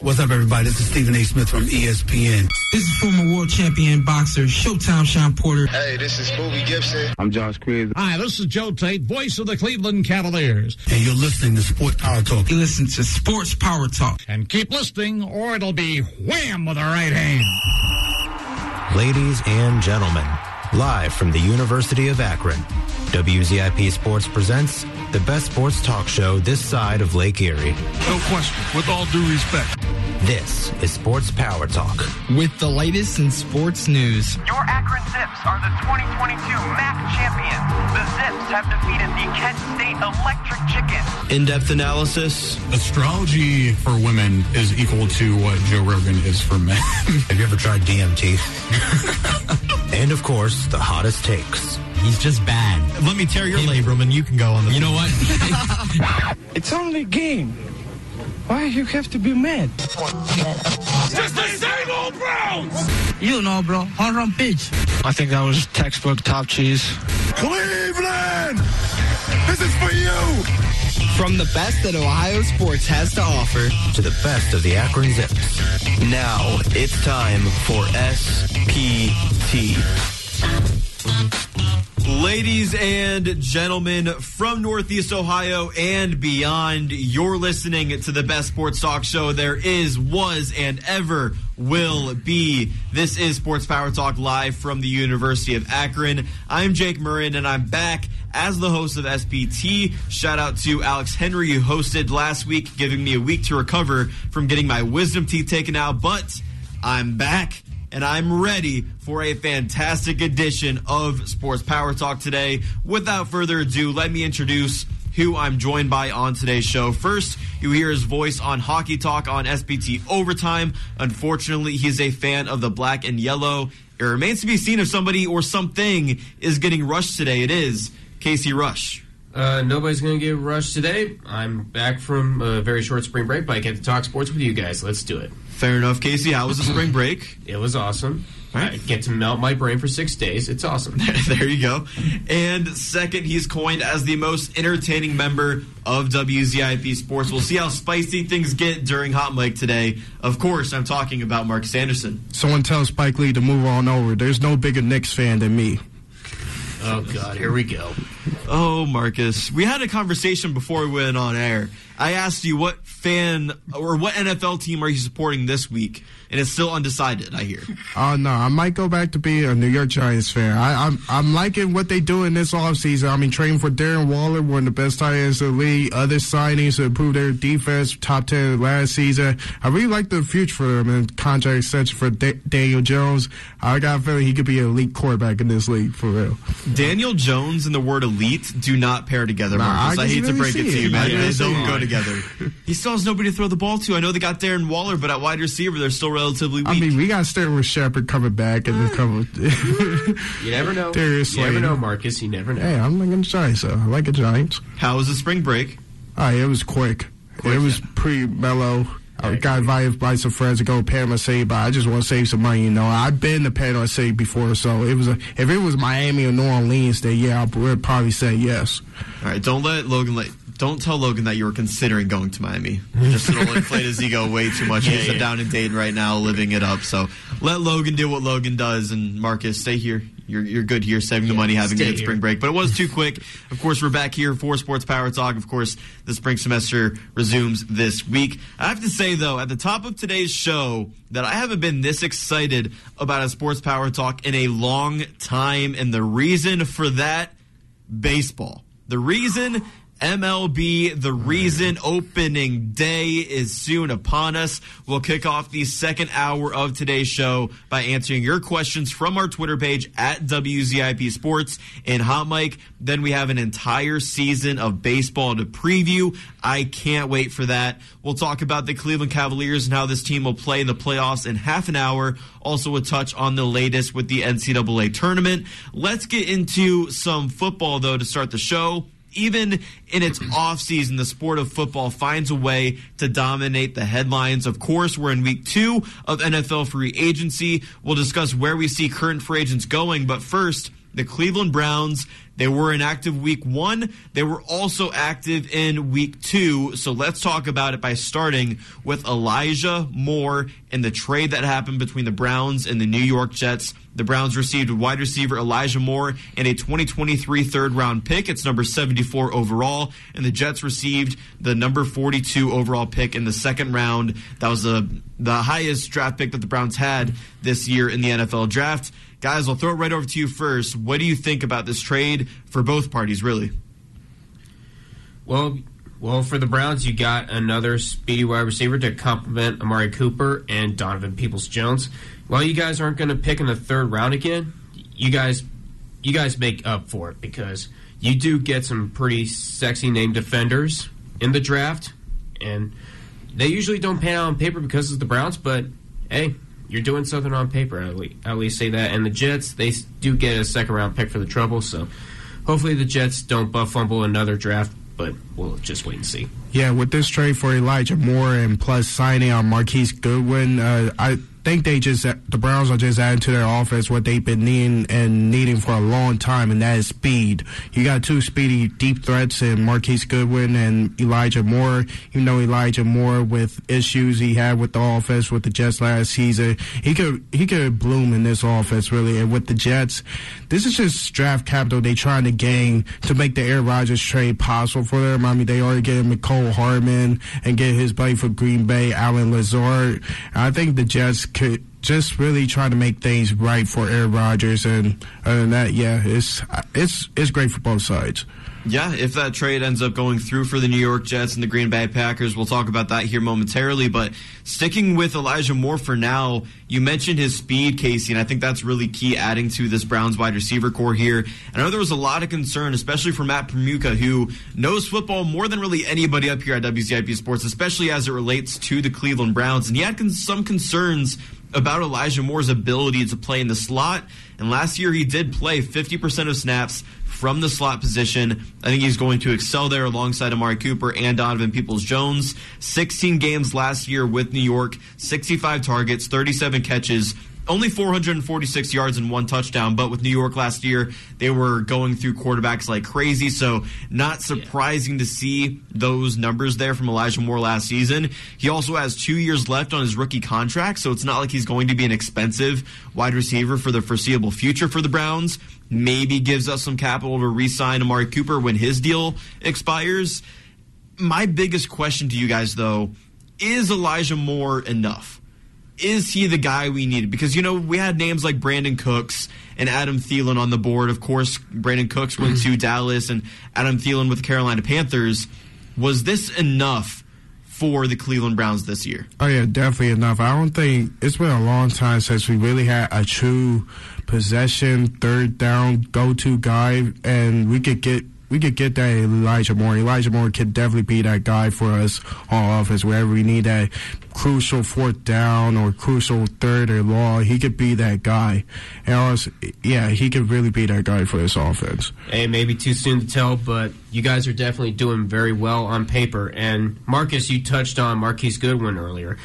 What's up, everybody? This is Stephen A. Smith from ESPN. This is former world champion boxer Showtime Shawn Porter. Hey, this is Bobby Gibson. I'm Josh Cruz. Hi, this is Joe Tate, voice of the Cleveland Cavaliers. And you're listening to Sports Power Talk. You listen to Sports Power Talk. And keep listening, or it'll be wham with the right hand. Ladies and gentlemen, live from the University of Akron, WZIP Sports presents the best sports talk show this side of Lake Erie. No question. With all due respect. This is Sports Power Talk. With the latest in sports news. Your Akron Zips are the 2022 MAC champions. The Zips have defeated the Kent State Electric Chicken. In-depth analysis. Astrology for women is equal to what Joe Rogan is for men. Have you ever tried DMT? and of course, the hottest takes. He's just bad. Let me tear your labrum and you can go on the. You know what? it's only a game. Why you have to be mad? Just the same old Browns. You know, bro. Home run pitch. I think that was textbook top cheese. Cleveland, this is for you. From the best that Ohio sports has to offer to the best of the Akron Zips. Now it's time for SPT. Ladies and gentlemen from Northeast Ohio and beyond, you're listening to the best sports talk show there is, was, and ever will be. This is Sports Power Talk live from the University of Akron. I'm Jake Murrin and I'm back as the host of SPT. Shout out to Alex Henry who hosted last week, giving me a week to recover from getting my wisdom teeth taken out, but I'm back and I'm ready for a fantastic edition of Sports Power Talk today. Without further ado, let me introduce who I'm joined by on today's show. First, you hear his voice on Hockey Talk on SPT Overtime. Unfortunately, he's a fan of the black and yellow. It remains to be seen if somebody or something is getting rushed today. It is Casey Rush. Uh, nobody's going to get rushed today. I'm back from a very short spring break, but I get to talk sports with you guys. Let's do it. Fair enough, Casey. How was the spring break? It was awesome. Right. I get to melt my brain for six days. It's awesome. there you go. And second, he's coined as the most entertaining member of WZIP Sports. We'll see how spicy things get during Hot Mic today. Of course, I'm talking about Marcus Anderson. Someone tell Spike Lee to move on over. There's no bigger Knicks fan than me. Oh God, here we go. Oh, Marcus, we had a conversation before we went on air. I asked you what fan or what NFL team are you supporting this week, and it's still undecided. I hear. Oh no, I might go back to be a New York Giants fan. I, am I'm, I'm liking what they do in this offseason. I mean, trading for Darren Waller, one of the best tight ends in the league. Other signings to improve their defense, top ten last season. I really like the future for them and contract extension for da- Daniel Jones. I got a feeling he could be an elite quarterback in this league for real. Daniel Jones and the word elite do not pair together, Marcus. Nah, I, I hate really to break it to you, man. They don't go together. He still has nobody to throw the ball to. I know they got Darren Waller, but at wide receiver, they're still relatively weak. I mean, we got to start with Shepard coming back and then come with. you never know. Darius you never know, Marcus. You never know. Hey, I'm liking the Giants, so I like the Giants. How was the spring break? Oh, it was quick. quick it was yeah. pretty mellow. I got invited by some friends to go to Panama City, but I just want to save some money. You know, I've been to Panama City before, so it was a, if it was Miami or New Orleans, then yeah, I would probably say yes. All right, don't let Logan let don't tell Logan that you were considering going to Miami. Just it'll inflate his ego way too much. Yeah, He's yeah. down in Dade right now, living it up. So let Logan do what Logan does, and Marcus, stay here. You're, you're good here, saving yeah, the money, having a good spring break. But it was too quick. Of course, we're back here for Sports Power Talk. Of course, the spring semester resumes this week. I have to say, though, at the top of today's show, that I haven't been this excited about a Sports Power Talk in a long time. And the reason for that, baseball. The reason MLB The Reason opening day is soon upon us. We'll kick off the second hour of today's show by answering your questions from our Twitter page at WZIP Sports and Hot Mic. Then we have an entire season of baseball to preview. I can't wait for that. We'll talk about the Cleveland Cavaliers and how this team will play in the playoffs in half an hour. Also, a touch on the latest with the NCAA tournament. Let's get into some football, though, to start the show even in its offseason, the sport of football finds a way to dominate the headlines. Of course, we're in week two of NFL free agency. We'll discuss where we see current free agents going, but first, the Cleveland Browns. They were in active week one. They were also active in week two. So let's talk about it by starting with Elijah Moore and the trade that happened between the Browns and the New York Jets. The Browns received wide receiver Elijah Moore and a 2023 third round pick. It's number 74 overall. And the Jets received the number 42 overall pick in the second round. That was the, the highest draft pick that the Browns had this year in the NFL draft. Guys, I'll throw it right over to you first. What do you think about this trade for both parties, really? Well, well, for the Browns, you got another speedy wide receiver to complement Amari Cooper and Donovan Peoples Jones. Well, you guys aren't going to pick in the third round again. You guys, you guys make up for it because you do get some pretty sexy name defenders in the draft, and they usually don't pan out on paper because of the Browns. But hey, you're doing something on paper. At least, at least say that. And the Jets, they do get a second round pick for the trouble. So hopefully the Jets don't buff fumble another draft. But we'll just wait and see. Yeah, with this trade for Elijah Moore and plus signing on Marquise Goodwin, uh, I think they just the Browns are just adding to their offense what they've been needing and needing for a long time, and that is speed. You got two speedy deep threats in Marquise Goodwin and Elijah Moore. You know Elijah Moore with issues he had with the offense with the Jets last season. He could he could bloom in this offense really, and with the Jets, this is just draft capital they're trying to gain to make the Aaron Rodgers trade possible for them. I mean they already get Mecole Hardman and get his buddy for Green Bay, Allen Lazard. I think the Jets could just really try to make things right for Aaron Rodgers, and other than that, yeah, it's it's it's great for both sides. Yeah, if that trade ends up going through for the New York Jets and the Green Bay Packers, we'll talk about that here momentarily. But sticking with Elijah Moore for now, you mentioned his speed, Casey, and I think that's really key adding to this Browns wide receiver core here. And I know there was a lot of concern, especially for Matt Permuka, who knows football more than really anybody up here at WZIP Sports, especially as it relates to the Cleveland Browns. And he had some concerns about Elijah Moore's ability to play in the slot. And last year, he did play 50% of snaps from the slot position. I think he's going to excel there alongside Amari Cooper and Donovan Peoples Jones. 16 games last year with New York, 65 targets, 37 catches, only 446 yards and one touchdown, but with New York last year, they were going through quarterbacks like crazy. So, not surprising yeah. to see those numbers there from Elijah Moore last season. He also has two years left on his rookie contract, so it's not like he's going to be an expensive wide receiver for the foreseeable future for the Browns. Maybe gives us some capital to re sign Amari Cooper when his deal expires. My biggest question to you guys, though, is Elijah Moore enough? Is he the guy we needed? Because, you know, we had names like Brandin Cooks and Adam Thielen on the board. Of course, Brandin Cooks went to mm-hmm. Dallas and Adam Thielen with the Carolina Panthers. Was this enough for the Cleveland Browns this year? Oh, yeah, definitely enough. I don't think it's been a long time since we really had a true possession, third down, go to guy, and we could get we could get that Elijah Moore. Elijah Moore could definitely be that guy for us on offense wherever we need that crucial fourth down or crucial third or long. He could be that guy. And also, yeah, he could really be that guy for this offense. Hey, maybe too soon to tell, but you guys are definitely doing very well on paper. And Marcus, you touched on Marquise Goodwin earlier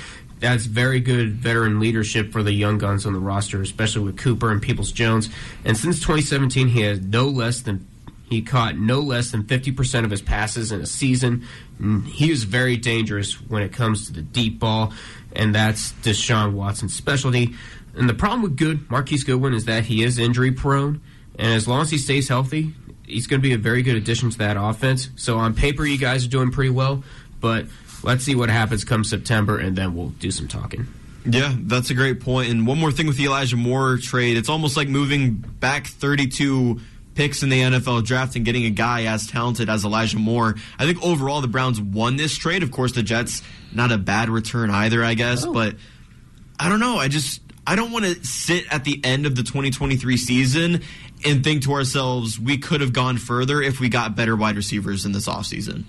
that's very good veteran leadership for the young guns on the roster, especially with Cooper and Peoples Jones. And since 2017, he has no less than he caught no less than 50% of his passes in a season. Mm, he is very dangerous when it comes to the deep ball, and that's Deshaun Watson's specialty. And the problem with good Marquise Goodwin is that he is injury prone, and as long as he stays healthy, he's going to be a very good addition to that offense. So on paper, you guys are doing pretty well, but let's see what happens come September, and then we'll do some talking. Yeah, that's a great point. And one more thing with the Elijah Moore trade, it's almost like moving back 32 picks in the NFL draft and getting a guy as talented as Elijah Moore. I think overall the Browns won this trade. Of course, the Jets not a bad return either, I guess, oh. but I don't know. I just I don't want to sit at the end of the 2023 season and think to ourselves we could have gone further if we got better wide receivers in this offseason.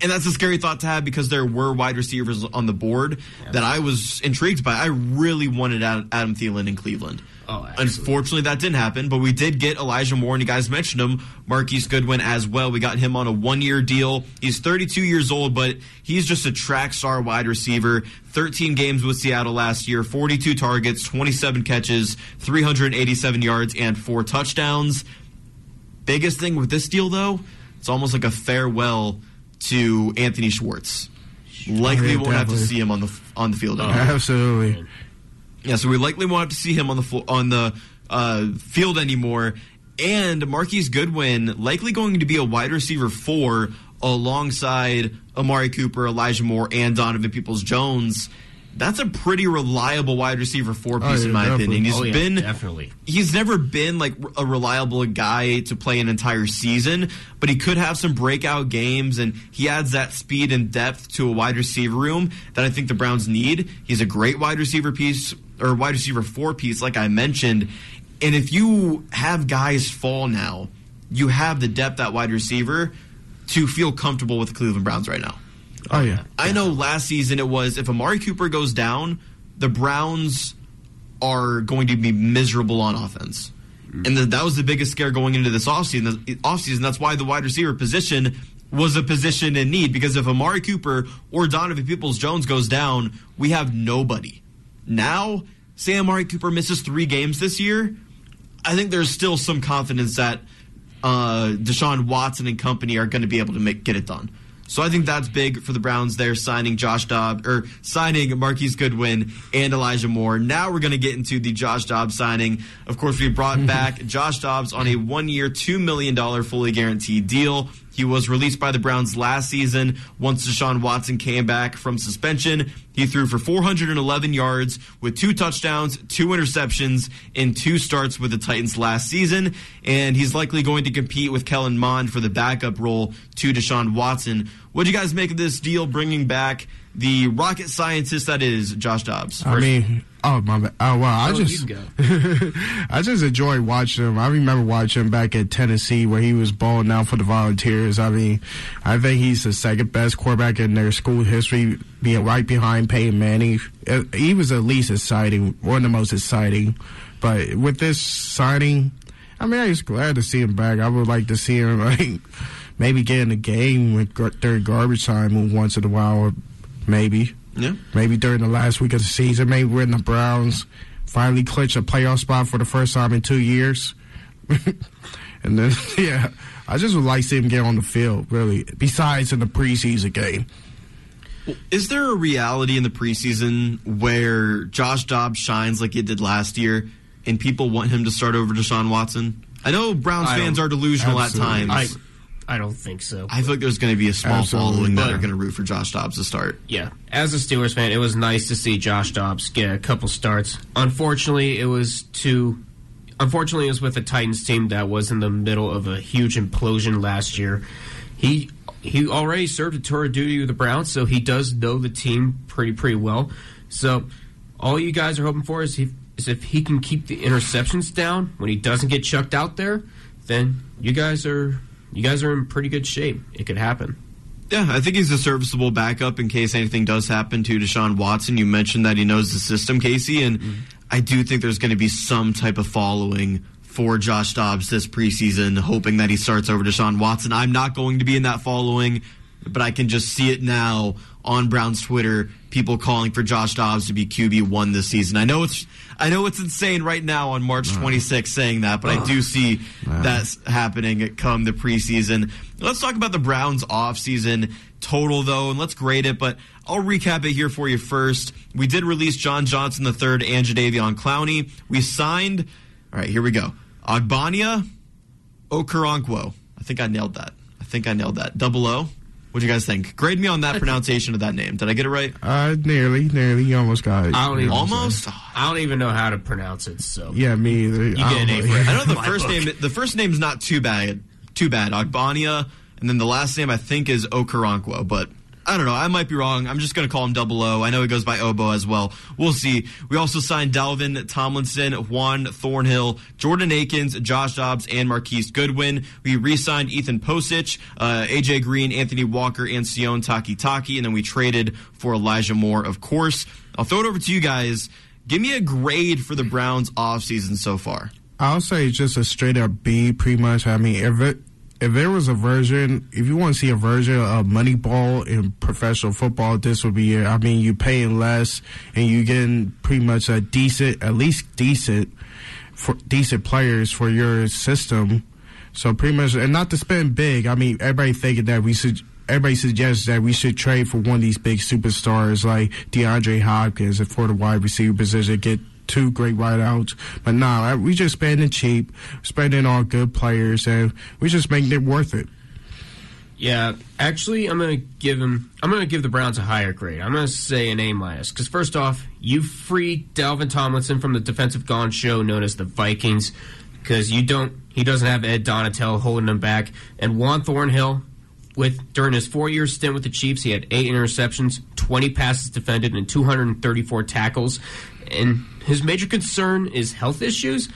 And that's a scary thought to have because there were wide receivers on the board that I was intrigued by. I really wanted Adam Thielen in Cleveland. Oh, Unfortunately, that didn't happen, but we did get Elijah Moore, and you guys mentioned him, Marquise Goodwin as well. We got him on a one year deal. He's 32 years old, but he's just a track star wide receiver. 13 games with Seattle last year, 42 targets, 27 catches, 387 yards, and four touchdowns. Biggest thing with this deal, though, it's almost like a farewell to Anthony Schwartz. Likely Oh, yeah, won't have to see him on the on the field. anymore. Absolutely. Yeah, so we likely won't have to see him on the flo- on the uh, field anymore. And Marquise Goodwin likely going to be a wide receiver four alongside Amari Cooper, Elijah Moore, and Donovan Peoples Jones. That's a pretty reliable wide receiver four piece Oh, yeah, in my definitely. opinion. He's Oh, yeah, been definitely. He's never been like a reliable guy to play an entire season, but he could have some breakout games, and he adds that speed and depth to a wide receiver room that I think the Browns need. He's a great wide receiver piece or wide receiver four piece, like I mentioned. And if you have guys fall now, you have the depth at wide receiver to feel comfortable with the Cleveland Browns right now. Oh yeah. I know last season it was if Amari Cooper goes down, the Browns are going to be miserable on offense. Mm-hmm. And the, that was the biggest scare going into this offseason. The offseason. That's why the wide receiver position was a position in need because if Amari Cooper or Donovan Peoples Jones goes down, we have nobody. Now, say Amari Cooper misses three games this year, I think there's still some confidence that uh, Deshaun Watson and company are going to be able to make get it done. So I think that's big for the Browns. There signing Josh Dobbs or signing Marquise Goodwin and Elijah Moore. Now we're going to get into the Josh Dobbs signing. Of course, we brought back Josh Dobbs on a one-year, two million dollar fully guaranteed deal. He was released by the Browns last season once Deshaun Watson came back from suspension. He threw for 411 yards with two touchdowns, two interceptions, in two starts with the Titans last season. And he's likely going to compete with Kellen Mond for the backup role to Deshaun Watson. What do you guys make of this deal bringing back the rocket scientist that is Josh Dobbs? I mean, oh my bad. Oh wow, I Oh, just, I just enjoy watching him. I remember watching him back at Tennessee where he was balling out for the Volunteers. I mean, I think he's the second best quarterback in their school history, being right behind Peyton Manning. Uh, He was at least exciting, one of the most exciting. But with this signing, I mean, I was glad to see him back. I would like to see him like maybe get in a game with during garbage time once in a while, maybe. Yeah. Maybe during the last week of the season, maybe when the Browns finally clinch a playoff spot for the first time in two years. and then, yeah, I just would like to see him get on the field, really, besides in the preseason game. Is there a reality in the preseason where Josh Dobbs shines like it did last year and people want him to start over Deshaun Watson? I know Browns I fans are delusional Absolutely. at times. I, I don't think so. I feel like there's going to be a small Absolutely. following that But- are going to root for Josh Dobbs to start. Yeah, as a Steelers fan, it was nice to see Josh Dobbs get a couple starts. Unfortunately, it was too. Unfortunately, it was with a Titans team that was in the middle of a huge implosion last year. He he already served a tour of duty with the Browns, so he does know the team pretty pretty well. So all you guys are hoping for is, he, is if he can keep the interceptions down when he doesn't get chucked out there, then you guys are you guys are in pretty good shape. It could happen. Yeah, I think he's a serviceable backup in case anything does happen to Deshaun Watson. You mentioned that he knows the system, Casey, and mm-hmm. I do think there's going to be some type of following for Josh Dobbs this preseason, hoping that he starts over Deshaun Watson. I'm not going to be in that following, but I can just see it now on Brown's Twitter. People calling for Josh Dobbs to be QB one this season. I know it's I know it's insane right now on March mm. 26th saying that, but I do see that's happening come the preseason. Let's talk about the Browns offseason total though, and let's grade it. But I'll recap it here for you first. We did release John Johnson III and Jadeveon Clowney. We signed. All right, here we go. Agbania Okoronkwo. I think I nailed that. I think I nailed that. Double O. What do you guys think? Grade me on that pronunciation of that name. Did I get it right? Uh, nearly, nearly. You almost got it. I don't even Almost. I don't even know how to pronounce it. So Yeah, me either. You get an A don't for it. I know the first book. name. The first name's not too bad. Too bad. Agbania, and then the last name I think is Okoronkwo, but. I don't know. I might be wrong. I'm just going to call him Double O. I know he goes by Obo as well. We'll see. We also signed Dalvin Tomlinson, Juan Thornhill, Jordan Akins, Josh Dobbs, and Marquise Goodwin. We re-signed Ethan Pocic, uh, AJ Green, Anthony Walker, and Sione Takitaki, and then we traded for Elijah Moore, of course. I'll throw it over to you guys. Give me a grade for the Browns offseason so far. I'll say just a straight up B, pretty much. I mean, it if there was a version, if you want to see a version of Moneyball in professional football, this would be it. I mean, you're paying less and you're getting pretty much a decent, at least decent, for decent players for your system. So pretty much, and not to spend big. I mean, everybody thinking that we should. Everybody suggests that we should trade for one of these big superstars like DeAndre Hopkins for the wide receiver position, get two great wideouts. But nah, we just spending cheap, spending on good players, and we just making it worth it. Yeah, actually, I'm gonna give him. I'm gonna give the Browns a higher grade. I'm gonna say an A minus because first off, you free Dalvin Tomlinson from the defensive gone show known as the Vikings because you don't. He doesn't have Ed Donatell holding him back, and Juan Thornhill. With during his four-year stint with the Chiefs, he had eight interceptions, 20 passes defended, and 234 tackles. And his major concern is health issues,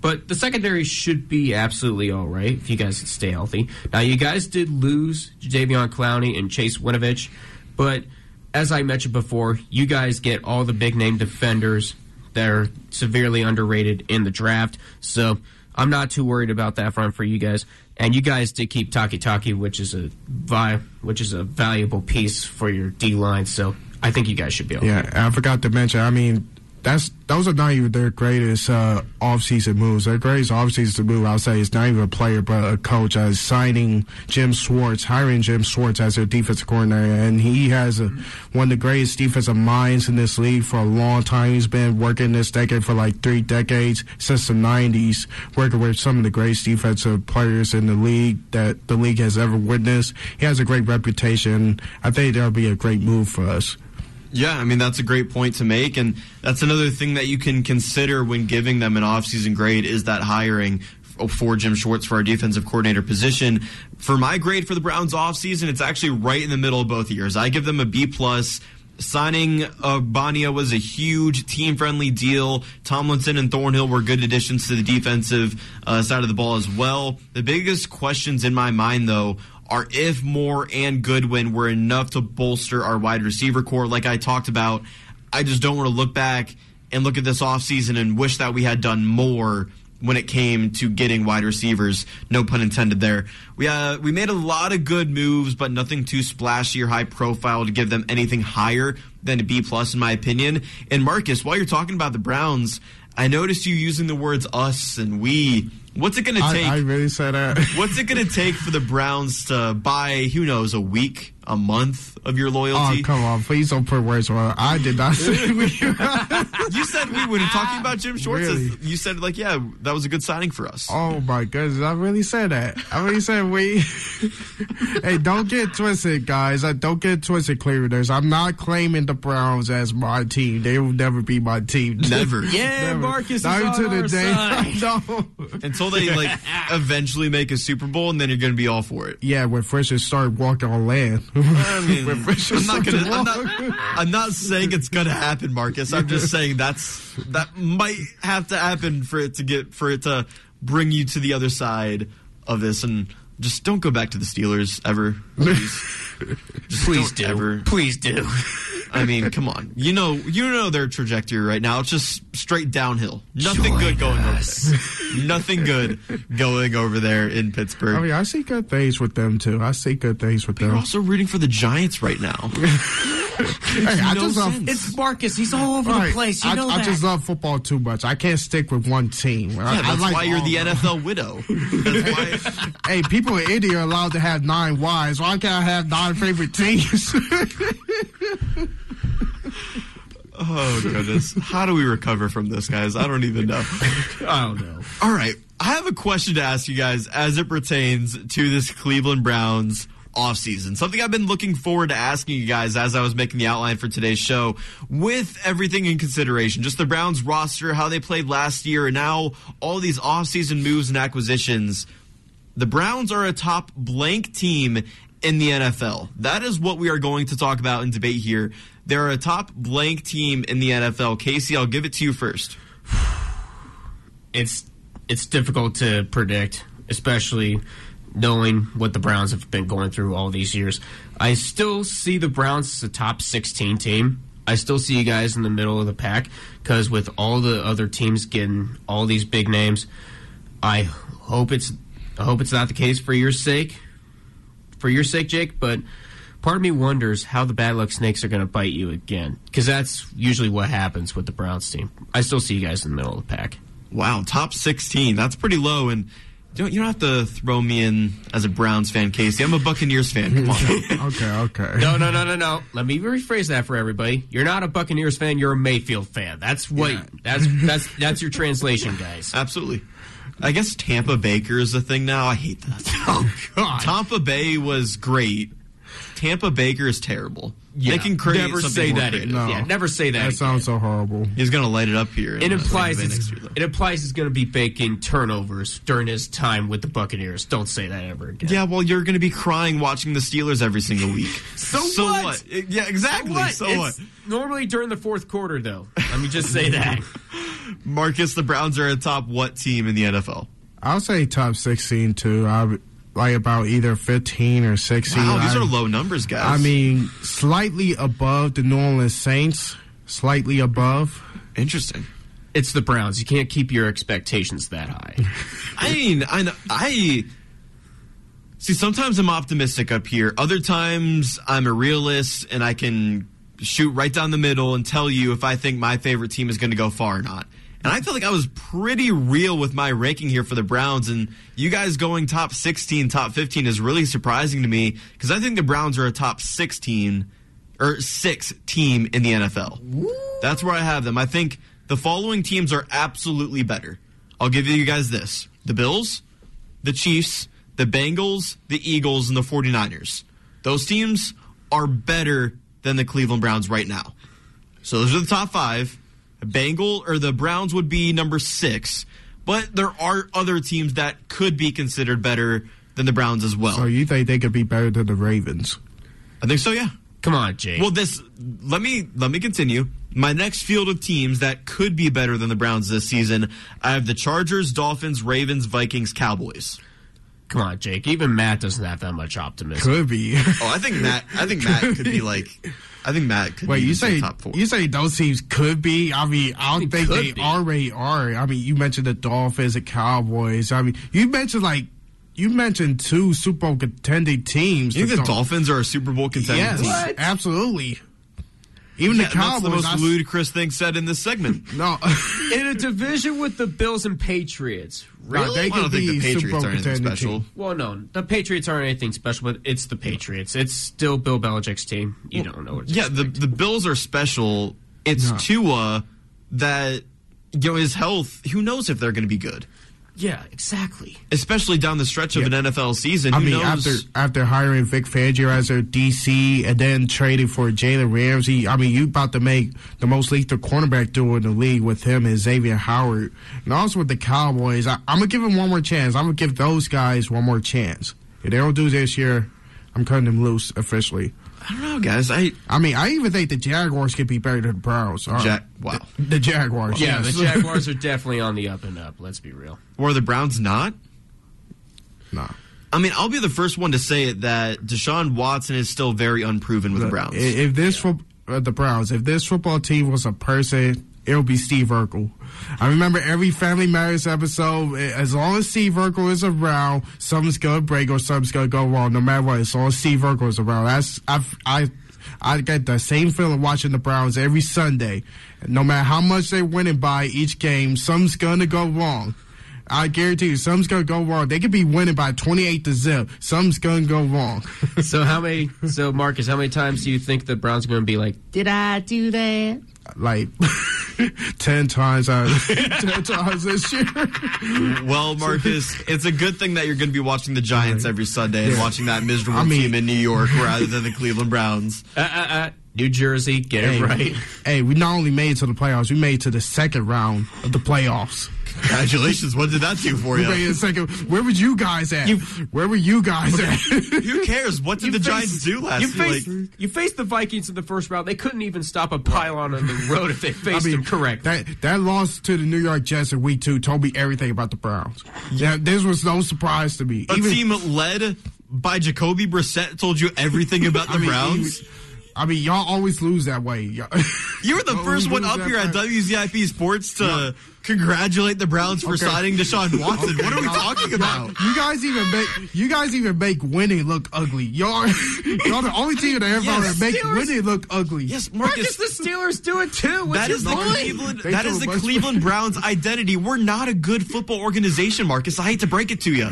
but the secondary should be absolutely all right if you guys stay healthy. Now, you guys did lose Jadeveon Clowney and Chase Winovich, but as I mentioned before, you guys get all the big name defenders that are severely underrated in the draft. So I'm not too worried about that front for you guys. And you guys did keep Takitaki, which is a vi- which is a valuable piece for your D line. So I think you guys should be. Okay. Yeah, I forgot to mention. I mean, that's those are not even their greatest uh, offseason moves. Their greatest offseason move, I'll say, is not even a player, but a coach as signing Jim Schwartz, hiring Jim Schwartz as their defensive coordinator. And he has a, one of the greatest defensive minds in this league for a long time. He's been working this decade for like three decades, since the 90s, working with some of the greatest defensive players in the league that the league has ever witnessed. He has a great reputation. I think that'll be a great move for us. Yeah, I mean that's a great point to make, and that's another thing that you can consider when giving them an offseason grade is that hiring for Jim Schwartz for our defensive coordinator position. For my grade for the Browns offseason, it's actually right in the middle of both years. I give them a B plus. Signing uh, Bania was a huge team friendly deal. Tomlinson and Thornhill were good additions to the defensive uh, side of the ball as well. The biggest questions in my mind, though, are if Moore and Goodwin were enough to bolster our wide receiver core, like I talked about. I just don't want to look back and look at this offseason and wish that we had done more when it came to getting wide receivers. No pun intended there. We uh, we made a lot of good moves, but nothing too splashy or high profile to give them anything higher than a B plus, in my opinion. And Marcus, while you're talking about the Browns, I noticed you using the words us and we. What's it going to take? I, I really said that. what's it going to take for the Browns to buy, who knows, a week, a month of your oh, loyalty? Oh, come on. Please don't put words on I did not say we. you said we were talking about Jim Schwartz. Really? You said, like, yeah, that was a good signing for us. Oh, my goodness. I really said that. I really said we. hey, don't get twisted, guys. Don't get twisted, Clevelanders. I'm not claiming the Browns as my team. They will never be my team. Never. Yeah, Never. Marcus Not is to the day. no. Until they, like, eventually make a Super Bowl, and then you're going to be all for it. Yeah, when Fisher started walking on land. I mean, I'm not gonna. I'm not, I'm not saying it's gonna happen, Marcus. I'm just saying that's that might have to happen for it to get for it to bring you to the other side of this, and just don't go back to the Steelers ever. Please, Just Please don't. Ever. Please do. I mean, come on. You know, you know their trajectory right now. It's just straight downhill. Nothing Join good going us. over there. Nothing good going over there in Pittsburgh. I mean, I see good things with them, too. I see good things with You're them. also rooting for the Giants right now. Hey, I no just love. sense. It's Marcus. He's all over Right. the place. You I, know I that. just love football too much. I can't stick with one team. Yeah, that's why you're the NFL widow. That's why. Hey, people in India are allowed to have nine wives. Why can't I have nine favorite teams? Oh goodness, how do we recover from this, guys? I don't even know. I don't know. All right, I have a question to ask you guys as it pertains to this Cleveland Browns offseason. Something I've been looking forward to asking you guys as I was making the outline for today's show, with everything in consideration, just the Browns roster, how they played last year, and now all these offseason moves and acquisitions. The Browns are a top blank team in the NFL. That is what we are going to talk about and debate here. They're a top blank team in the NFL. Casey, I'll give it to you first. It's it's difficult to predict, especially knowing what the Browns have been going through all these years. I still see the Browns as a top 16 team, I still see you guys in the middle of the pack because with all the other teams getting all these big names, I hope it's I hope it's not the case for your sake, for your sake, Jake. But part of me wonders how the bad luck snakes are going to bite you again because that's usually what happens with the Browns team. I still see you guys in the middle of the pack. Wow, top 16. That's pretty low. And don't, you don't have to throw me in as a Browns fan, Casey. I'm a Buccaneers fan. Come on. okay, okay. No, no, no, no, no. Let me rephrase that for everybody. You're not a Buccaneers fan. You're a Mayfield fan. That's what. Yeah. That's that's that's your translation, guys. Absolutely. I guess Tampa Baker is a thing now. I hate that. Oh God. Tampa Bay was great. Tampa Baker is terrible. Yeah, they can create never something say more that creative. again. Yeah, never say that. That again. sounds so horrible. He's going to light it up here. It uh, implies Tampa it's, year, it implies he's going to be making turnovers during his time with the Buccaneers. Don't say that ever again. Yeah, well, you're going to be crying watching the Steelers every single week. So what? Yeah, exactly. So So what? what? Normally during the fourth quarter, though. Let me just say that. Marcus, the Browns are a top what team in the NFL? I'll say top 16 too. I would- like about either 15 or 16. Wow, these I- are low numbers, guys. I mean, slightly above the New Orleans Saints. Slightly above. interesting. It's the Browns. You can't keep your expectations that high. I mean, I, I see. Sometimes I'm optimistic up here. Other times I'm a realist, and I can shoot right down the middle and tell you if I think my favorite team is going to go far or not. And I feel like I was pretty real with my ranking here for the Browns, and you guys going top 16, top 15 is really surprising to me because I think the Browns are a top 16 or six team in the NFL. That's where I have them. I think the following teams are absolutely better. I'll give you guys this the Bills, the Chiefs, the Bengals, the Eagles, and the 49ers. Those teams are better than the Cleveland Browns right now. So those are the top five. The Bengal or the Browns would be number six, but there are other teams that could be considered better than the Browns as well. So you think they could be better than the Ravens? I think so, yeah. Come on, Jake. Well, this let me let me continue. My next field of teams that could be better than the Browns this season, I have the Chargers, Dolphins, Ravens, Vikings, Cowboys. Come on, Jake. Even Matt doesn't have that much optimism. Could be. Oh, I think Matt. I think Matt could be like. I think Matt could. Wait, be you say the top four. you say those teams could be? I mean, I don't They think they be. already are. I mean, you mentioned the Dolphins, the Cowboys. I mean, you mentioned like you mentioned two Super Bowl contending teams. you think the Dolphins are a Super Bowl contending Yes, team? What? absolutely. Even Yeah, the Cowboys. that's the most I s- ludicrous thing said in this segment. no, In a division with the Bills and Patriots. Nah, Really? they I don't think the Patriots Bowl are anything special. team. Well, no, the Patriots aren't anything special, but it's the Patriots. It's still Bill Belichick's team. You don't know what. Yeah, the the Bills are special. It's No. Tua that you know his health. Who knows if they're going to be good, yeah, exactly. especially down the stretch of Yeah. an NFL season. I Who mean, knows? after after hiring Vic Fangio as their DC and then trading for Jalen Ramsey, I mean, you about to make the most lethal cornerback duo in the league with him and Xavier Howard, and also with the Cowboys. I, I'm gonna give them one more chance. I'm gonna give those guys one more chance. If they don't do this year, I'm cutting them loose officially. I don't know, guys. I I mean, I even think the Jaguars could be better than the Browns. Ja- wow. the, the Jaguars. Yeah, yes. the Jaguars are definitely on the up and up. Let's be real. or the Browns not. no. I mean, I'll be the first one to say it that Deshaun Watson is still very unproven with the Browns. If this fo- uh, the Browns, if this football team was a person, it would be Steve Urkel. I remember every Family Matters episode. As long as Steve Urkel is around, something's gonna break or something's gonna go wrong. No matter what, as long as Steve Urkel is around, that's I I I get the same feeling watching the Browns every Sunday. No matter how much they're winning by each game, something's gonna go wrong. I guarantee you, something's gonna go wrong. They could be winning by twenty-eight to zip. Something's gonna go wrong. So how many? So Marcus, how many times do you think the Browns are going to be like? Did I do that? like ten times out of ten times this year. well, Marcus, it's a good thing that you're going to be watching the Giants every Sunday and watching that miserable I mean- team in New York rather than the Cleveland Browns. Uh, uh, uh, New Jersey, get hey, it right. hey, we not only made it to the playoffs, we made it to the second round of the playoffs. Congratulations! What did that do for you? Wait a second. Where were you guys at? Where were you guys at? Who cares? What did the You Giants do last You faced, Like, you faced the Vikings in the first round. They couldn't even stop a pylon on the road if they faced them correct. That that loss to the New York Jets in week two told me everything about the Browns. Yeah, this was no surprise to me. a team led by Jacoby Brissett told you everything about the I mean, Browns. even- I mean, y'all always lose that way. Y'all- were the first one up that here at. WZIP Sports to congratulate the Browns for Okay. signing Deshaun Watson. What are we talking about? You guys even make you guys even make winning look ugly. Y'all, y'all the only team in the NFL yes, that make Steelers- winning look ugly. Yes, Marcus, Marcus. the Steelers do it too. What's That your is the point? Cleveland. They That do is a the Cleveland Browns identity. We're not a good football organization, Marcus. I hate to break it to you.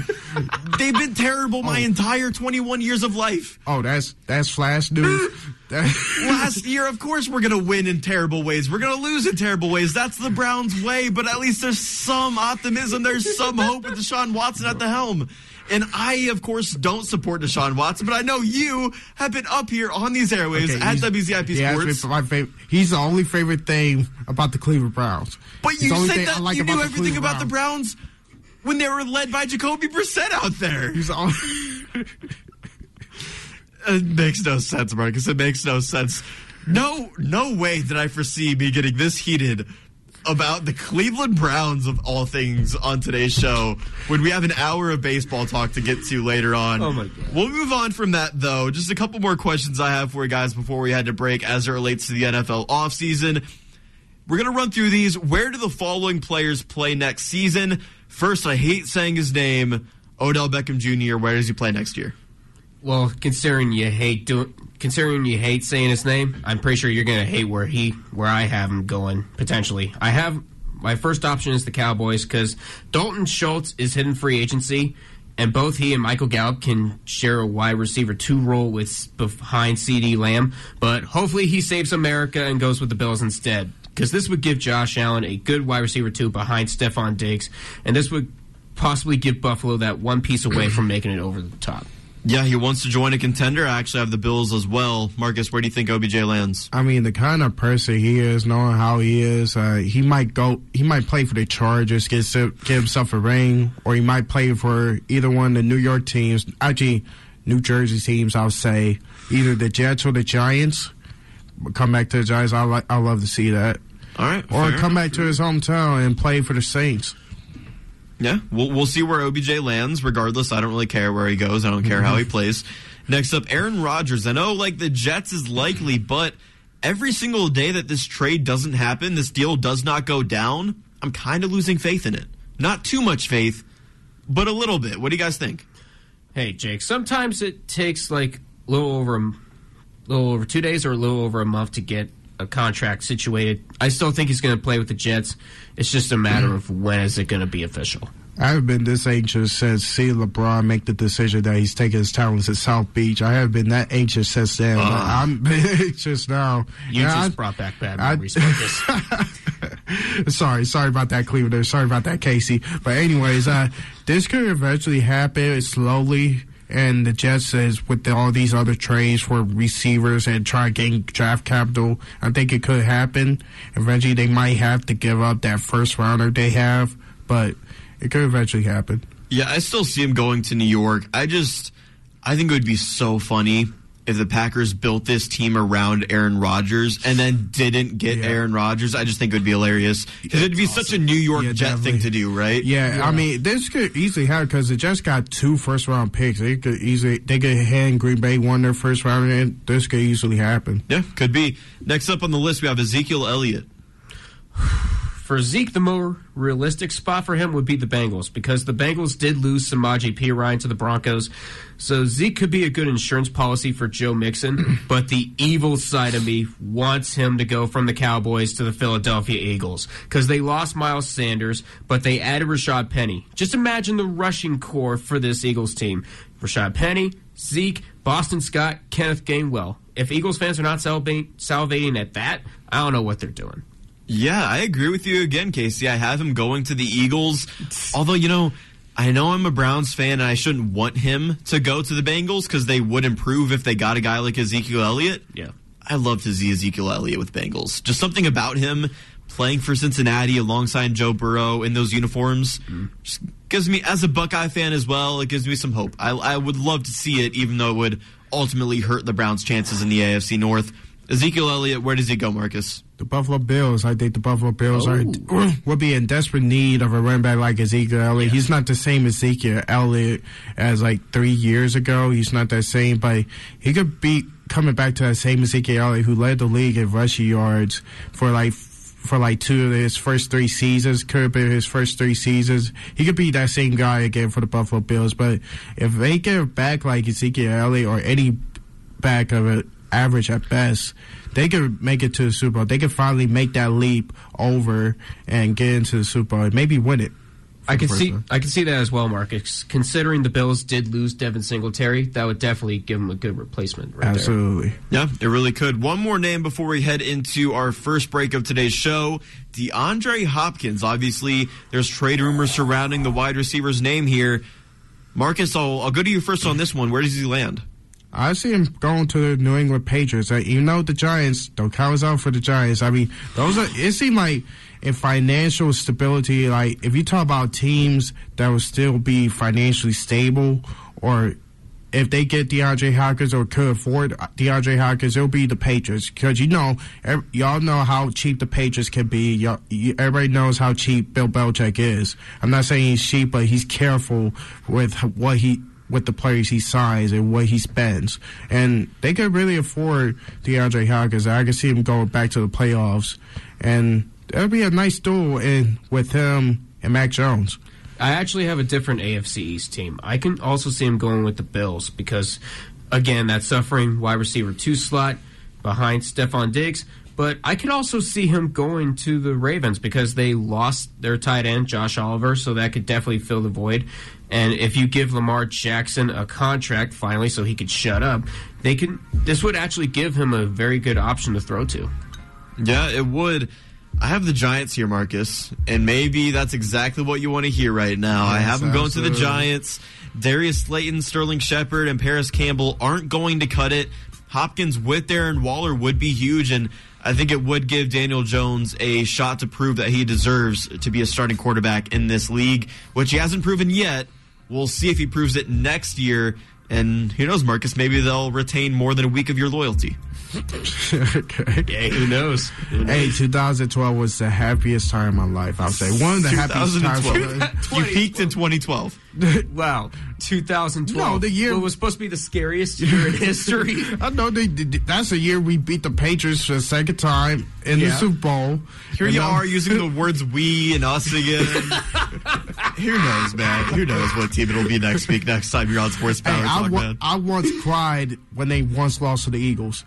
They've been terrible my oh. entire 21 years of life. Oh, that's that's flash news. Last year, of course, we're going to win in terrible ways. We're going to lose in terrible ways. That's the Browns' way. But at least there's some optimism. There's some hope with Deshaun Watson at the helm. And I, of course, don't support Deshaun Watson, but I know you have been up here on these airways Okay, at WZIP Sports. my favorite. He's the only favorite thing about the Cleveland Browns. But you said that I like you knew everything Cleveland about the Browns when they were led by Jacoby Brissett out there. He's the only- It makes no sense, Marcus. It makes no sense. No, no way did I foresee me getting this heated about the Cleveland Browns of all things on today's show when we have an hour of baseball talk to get to later on. Oh, my God. We'll move on from that though. Just a couple more questions I have for you guys before we had to break as it relates to the NFL offseason. We're going to run through these. Where do the following players play next season? First, I hate saying his name, Odell Beckham Jr. Where does he play next year? Well, considering you hate doing, considering you hate saying his name, I'm pretty sure you're gonna hate where he, where I have him going potentially. I have my first option is the Cowboys because Dalton Schultz is hidden free agency, and both he and Michael Gallup can share a wide receiver two role with behind CeeDee Lamb. But hopefully he saves America and goes with the Bills instead because this would give Josh Allen a good wide receiver two behind Stefon Diggs, and this would possibly give Buffalo that one piece away from making it over the top. Yeah, he wants to join a contender. I actually have the Bills as well. Marcus, where do you think OBJ lands? I mean, the kind of person he is, knowing how he is, uh, he might go. He might play for the Chargers, get get himself a ring, or he might play for either one of the New York teams. Actually, New Jersey teams. I'll say either the Jets or the Giants. Come back to the Giants. I like. I love to see that. All right, Or come back to his hometown and play for the Saints. Yeah, we'll we'll see where OBJ lands. Regardless, I don't really care where he goes. I don't care how he mm-hmm. plays. Next up, Aaron Rodgers. I know like the Jets is likely, but every single day that this trade doesn't happen, this deal does not go down. I'm kind of losing faith in it. Not too much faith, but a little bit. What do you guys think? Hey, Jake. Sometimes it takes like a little over a little over two days or a little over a month to get contract situated. I still think he's going to play with the Jets. It's just a matter of when is it going to be official. I have been this anxious since seeing LeBron make the decision that he's taking his talents to South Beach. I have been that anxious since then. but I'm anxious now. You And just I- brought back bad I- memories, Marcus. sorry, sorry about that, Cleveland. Sorry about that, Casey. But anyways, uh, this could eventually happen slowly. And the Jets is with all these other trades for receivers and try to gain draft capital. I think it could happen. Eventually, they might have to give up that first rounder they have, but it could eventually happen. Yeah, I still see him going to New York. I just, I think it would be so funny if the Packers built this team around Aaron Rodgers and then didn't get Aaron Rodgers. I just think it would be hilarious because it'd be such a New York Yeah, Jet thing to do, right? Yeah, I mean, this could easily happen because the Jets got two first round picks. They could easily they could hand Green Bay won their first round, and this could easily happen. Yeah, could be. Next up on the list, we have Ezekiel Elliott. For Zeke, the more realistic spot for him would be the Bengals because the Bengals did lose Samaje Perine to the Broncos. So Zeke could be a good insurance policy for Joe Mixon, but the evil side of me wants him to go from the Cowboys to the Philadelphia Eagles because they lost Miles Sanders, but they added Rashad Penny. Just imagine the rushing core for this Eagles team Rashad Penny, Zeke, Boston Scott, Kenneth Gainwell. If Eagles fans are not salvating at that, I don't know what they're doing. Yeah, I agree with you again, Casey. I have him going to the Eagles. Although, you know, I know I'm a Browns fan and I shouldn't want him to go to the Bengals because they would improve if they got a guy like Ezekiel Elliott. Yeah. I love to see Ezekiel Elliott with Bengals. Just something about him playing for Cincinnati alongside Joe Burrow in those uniforms mm-hmm. just gives me, as a Buckeye fan as well, it gives me some hope. I, I would love to see it, even though it would ultimately hurt the Browns' chances in the AFC North. Ezekiel Elliott, where does he go, Marcus? The Buffalo Bills. I think the Buffalo Bills are oh. will be in desperate need of a running back like Ezekiel Elliott. He's not the same Ezekiel Elliott as like three years ago. He's not that same, but he could be coming back to that same Ezekiel Elliott who led the league in rushing yards for like for like two of his first three seasons. Could have been his first three seasons. He could be that same guy again for the Buffalo Bills. But if they get back like Ezekiel Elliott or any back of it average at best, they could make it to the Super Bowl. They could finally make that leap over and get into the Super Bowl and maybe win it. I can see I can see that as well, Marcus. Considering the Bills did lose Devin Singletary, that would definitely give him a good replacement. Right Absolutely. There. Yeah, it really could. One more name before we head into our first break of today's show. DeAndre Hopkins. Obviously, there's trade rumors surrounding the wide receiver's name here. Marcus, I'll, I'll go to you first on this one. Where does he land? I see him going to the New England Patriots. Like, even though the Giants don't count us out for the Giants, I mean, those are. It seemed like in financial stability, like if you talk about teams that will still be financially stable, or if they get DeAndre Hopkins or could afford DeAndre Hopkins, it'll be the Patriots because you know y'all know how cheap the Patriots can be. Y'all, everybody knows how cheap Bill Belichick is. I'm not saying he's cheap, but he's careful with what he with the players he signs and what he spends. And they could really afford DeAndre Hopkins. I can see him going back to the playoffs, and that'd be a nice duel in with him and Mac Jones. I actually have a different AFC East team. I can also see him going with the Bills because, again, that suffering wide receiver two slot behind Stefon Diggs. But I could also see him going to the Ravens because they lost their tight end, Josh Oliver, so that could definitely fill the void. And if you give Lamar Jackson a contract finally so he could shut up, they can this would actually give him a very good option to throw to. Yeah, it would. I have the Giants here, Marcus, and maybe that's exactly what you want to hear right now. Yes, I have them going to the Giants. Darius Slayton, Sterling Shepard, and Parris Campbell aren't going to cut it. Hopkins with Darren Waller would be huge, and I think it would give Daniel Jones a shot to prove that he deserves to be a starting quarterback in this league, which he hasn't proven yet. We'll see if he proves it next year. And who knows, Marcus? Maybe they'll retain more than a week of your loyalty. Okay. Yeah, who knows? who knows? Hey, 2012 was the happiest time of my life. I'll say one of the happiest times. Of my life. You peaked in 2012. wow, 2012. No, the year it was supposed to be the scariest year in history. I know they, they, that's the year we beat the Patriots for the second time in yeah. the Super Bowl. Here and you are using the words "we" and "us" again. Who knows, man? Who knows what team it'll be next week? Next time you're on Sports Power hey, Talk, I, man. I once cried when they once lost to the Eagles.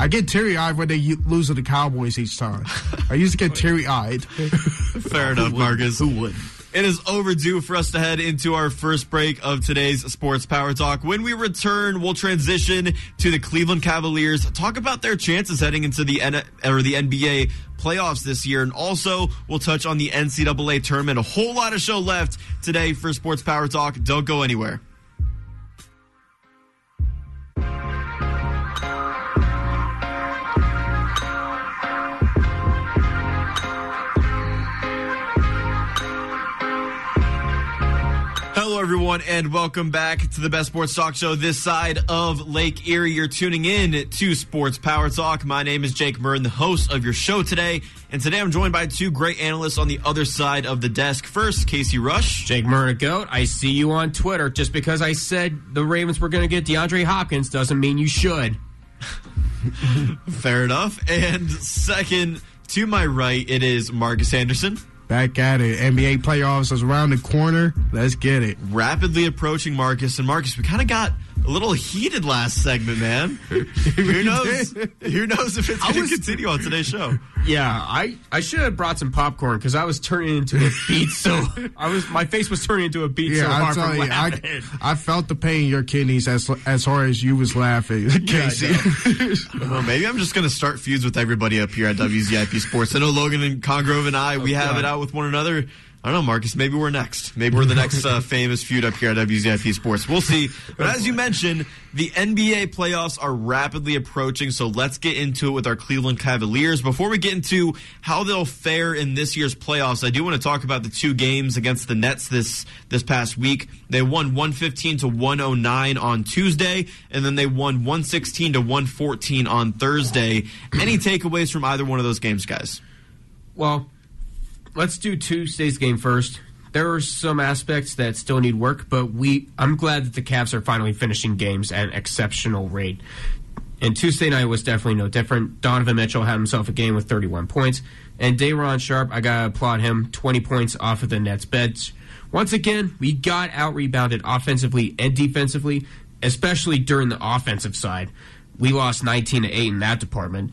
I get teary eyed when they lose to the Cowboys each time. I used to get teary eyed. Fair enough, Marcus. Who would? It is overdue for us to head into our first break of today's Sports Power Talk. When we return, we'll transition to the Cleveland Cavaliers, talk about their chances heading into the N- or the NBA playoffs this year, and also we'll touch on the NCAA tournament. A whole lot of show left today for Sports Power Talk. Don't go anywhere. Hello, everyone, and welcome back to the Best Sports Talk Show this side of Lake Erie. You're tuning in to Sports Power Talk. My name is Jake Murren, the host of your show today. And today I'm joined by two great analysts on the other side of the desk. First, Casey Rush. Jake Murren, Goat, I see you on Twitter. Just because I said the Ravens were going to get DeAndre Hopkins doesn't mean you should. Fair enough. And second, to my right, it is Marcus Anderson. Back at it. NBA playoffs is around the corner. Let's get it. Rapidly approaching Marcus. And Marcus, we kind of got a little heated last segment, man. Who knows? Who knows if it's going to continue on today's show? Yeah, I, I should have brought some popcorn because I was turning into a beat. So I was my face was turning into a beat. Yeah, so I hard tell from you, laughing. I, I felt the pain in your kidneys as as hard as you was laughing, Casey. well, maybe I'm just going to start feuds with everybody up here at WZIP Sports. I know Logan and Congrove and I, we Oh, have God. it out with one another. I don't know, Marcus. Maybe we're next. Maybe we're the next uh, famous feud up here at WZIP Sports. We'll see. But as you mentioned, the NBA playoffs are rapidly approaching, so let's get into it with our Cleveland Cavaliers. Before we get into how they'll fare in this year's playoffs, I do want to talk about the two games against the Nets this this past week. They won 115 to 109 on Tuesday, and then they won 116 to 114 on Thursday. Any takeaways from either one of those games, guys? Well, let's do Tuesday's game first. There are some aspects that still need work, but we I'm glad that the Cavs are finally finishing games at an exceptional rate. And Tuesday night was definitely no different. Donovan Mitchell had himself a game with 31 points. And Day'Ron Sharpe, I got to applaud him, 20 points off of the Nets bench. Once again, we got out rebounded offensively and defensively, especially during the offensive side. We lost 19 to 8 in that department.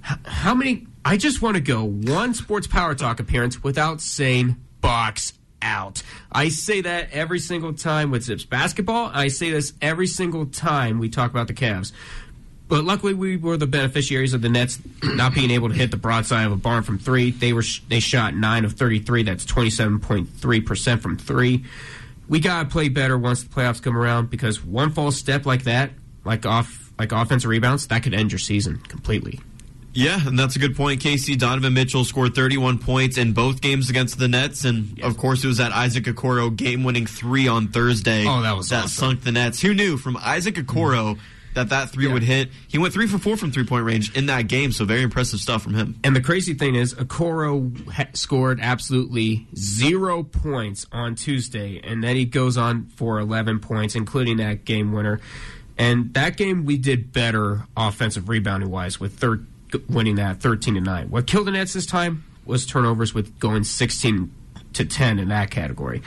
How many? I just want to go one Sports Power Talk appearance without saying box out. I say that every single time with Zips basketball. I say this every single time we talk about the Cavs. But luckily, we were the beneficiaries of the Nets not being able to hit the broadside of a barn from three. They were they shot nine of thirty three. That's twenty seven point three percent from three. We gotta play better once the playoffs come around because one false step like that, like off like offensive rebounds, that could end your season completely. Yeah, and that's a good point, Casey. Donovan Mitchell scored 31 points in both games against the Nets, and yes. of course it was that Isaac Okoro game-winning three on Thursday. Oh, that was that awesome. sunk the Nets. Who knew from Isaac Okoro? Mm-hmm that that three yeah. would hit. He went three for four from three point range in that game, so very impressive stuff from him. And the crazy thing is, Okoro ha- scored absolutely zero points on Tuesday, and then he goes on for 11 points, including that game winner. And that game we did better offensive rebounding wise with third winning that 13 to 9. What killed the Nets this time was turnovers with going 16 to 10 in that category.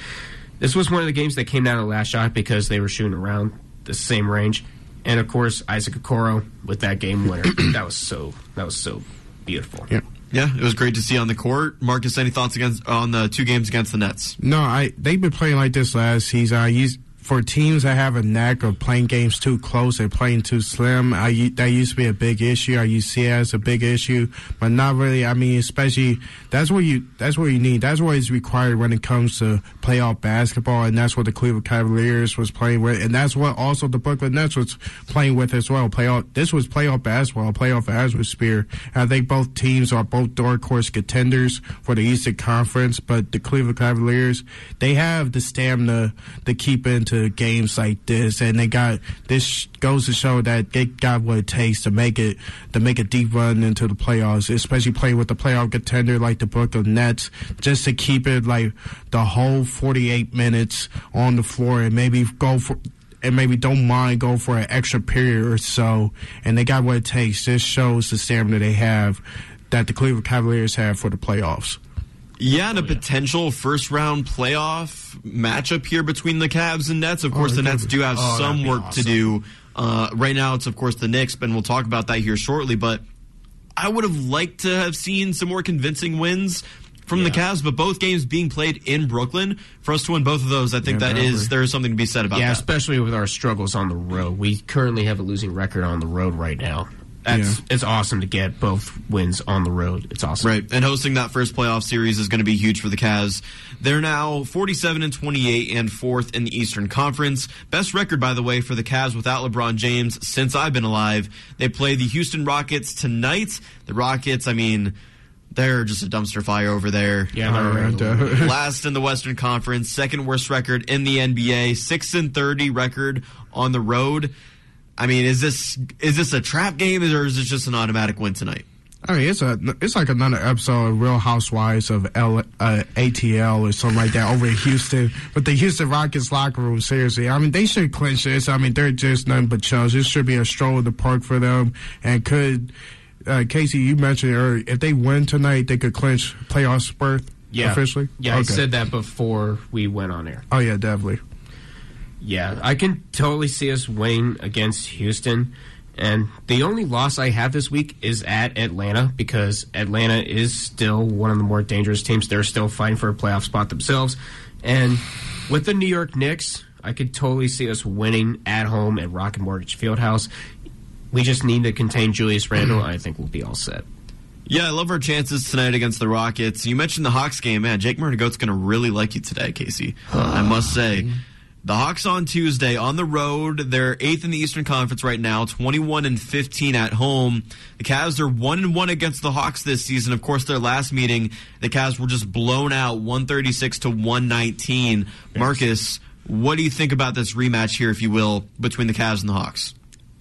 This was one of the games that came down to the last shot because they were shooting around the same range and of course Isaac Okoro with that game winner. that was so that was so beautiful. Yeah. Yeah, it was great to see on the court. Marcus, any thoughts against on the two games against the Nets? No, I they've been playing like this last season. I used for teams that have a knack of playing games too close and playing too slim, that used to be a big issue. I used to see it as a big issue, but not really. I mean, especially that's what you that's what you need. That's what is required when it comes to playoff basketball, and that's what the Cleveland Cavaliers was playing with, and that's what also the Brooklyn Nets was playing with as well. Playoff. This was playoff basketball, playoff atmosphere. I think both teams are both dark horse contenders for the Eastern Conference, but the Cleveland Cavaliers they have the stamina to keep into games like this, and they got this goes to show that they got what it takes to make it to make a deep run into the playoffs, especially playing with the playoff contender like the Brooklyn Nets, just to keep it like the whole 48 minutes on the floor and maybe go for and maybe don't mind going for an extra period or so. And they got what it takes. This shows the stamina they have that the Cleveland Cavaliers have for the playoffs. Yeah, and a oh, potential first round playoff matchup here between the Cavs and Nets. Of course, oh, the Nets do have oh, some work awesome. to do. Uh, right now, it's of course the Knicks, and we'll talk about that here shortly. But I would have liked to have seen some more convincing wins from yeah. the Cavs, but both games being played in Brooklyn, for us to win both of those, I think yeah, that is there is something to be said about yeah, that. especially with our struggles on the road. We currently have a losing record on the road right now that's yeah. it's awesome to get both wins on the road. It's awesome. Right. And hosting that first playoff series is going to be huge for the Cavs. They're now 47 and 28 and fourth in the Eastern Conference. Best record, by the way, for the Cavs without LeBron James since I've been alive. They play the Houston Rockets tonight. The Rockets, I mean, they're just a dumpster fire over there. Yeah, they're uh, last in the Western Conference, second worst record in the NBA, six and thirty record on the road. I mean, is this is this a trap game or is this just an automatic win tonight? I mean, it's a it's like another episode of Real Housewives of L, uh, ATL or something like that over in Houston. But the Houston Rockets locker room, seriously, I mean, they should clinch this. I mean, they're just nothing but chumps. This should be a stroll in the park for them. And could uh, Casey, you mentioned earlier, if they win tonight, they could clinch playoff berth. Yeah, officially. Yeah, okay. I said that before we went on air. Oh yeah, definitely. Yeah, I can totally see us winning against Houston. And the only loss I have this week is at Atlanta because Atlanta is still one of the more dangerous teams. They're still fighting for a playoff spot themselves. And with the New York Knicks, I could totally see us winning at home at Rocket Mortgage Fieldhouse. We just need to contain Julius Randle. I think we'll be all set. Yeah, I love our chances tonight against the Rockets. You mentioned the Hawks game, man. Jake Murnagoat's going to really like you today, Casey. I must say. The Hawks on Tuesday on the road. They're eighth in the Eastern Conference right now, 21 and 15 at home. The Cavs are 1 and 1 against the Hawks this season. Of course, their last meeting, the Cavs were just blown out 136 to 119. Marcus, what do you think about this rematch here, if you will, between the Cavs and the Hawks?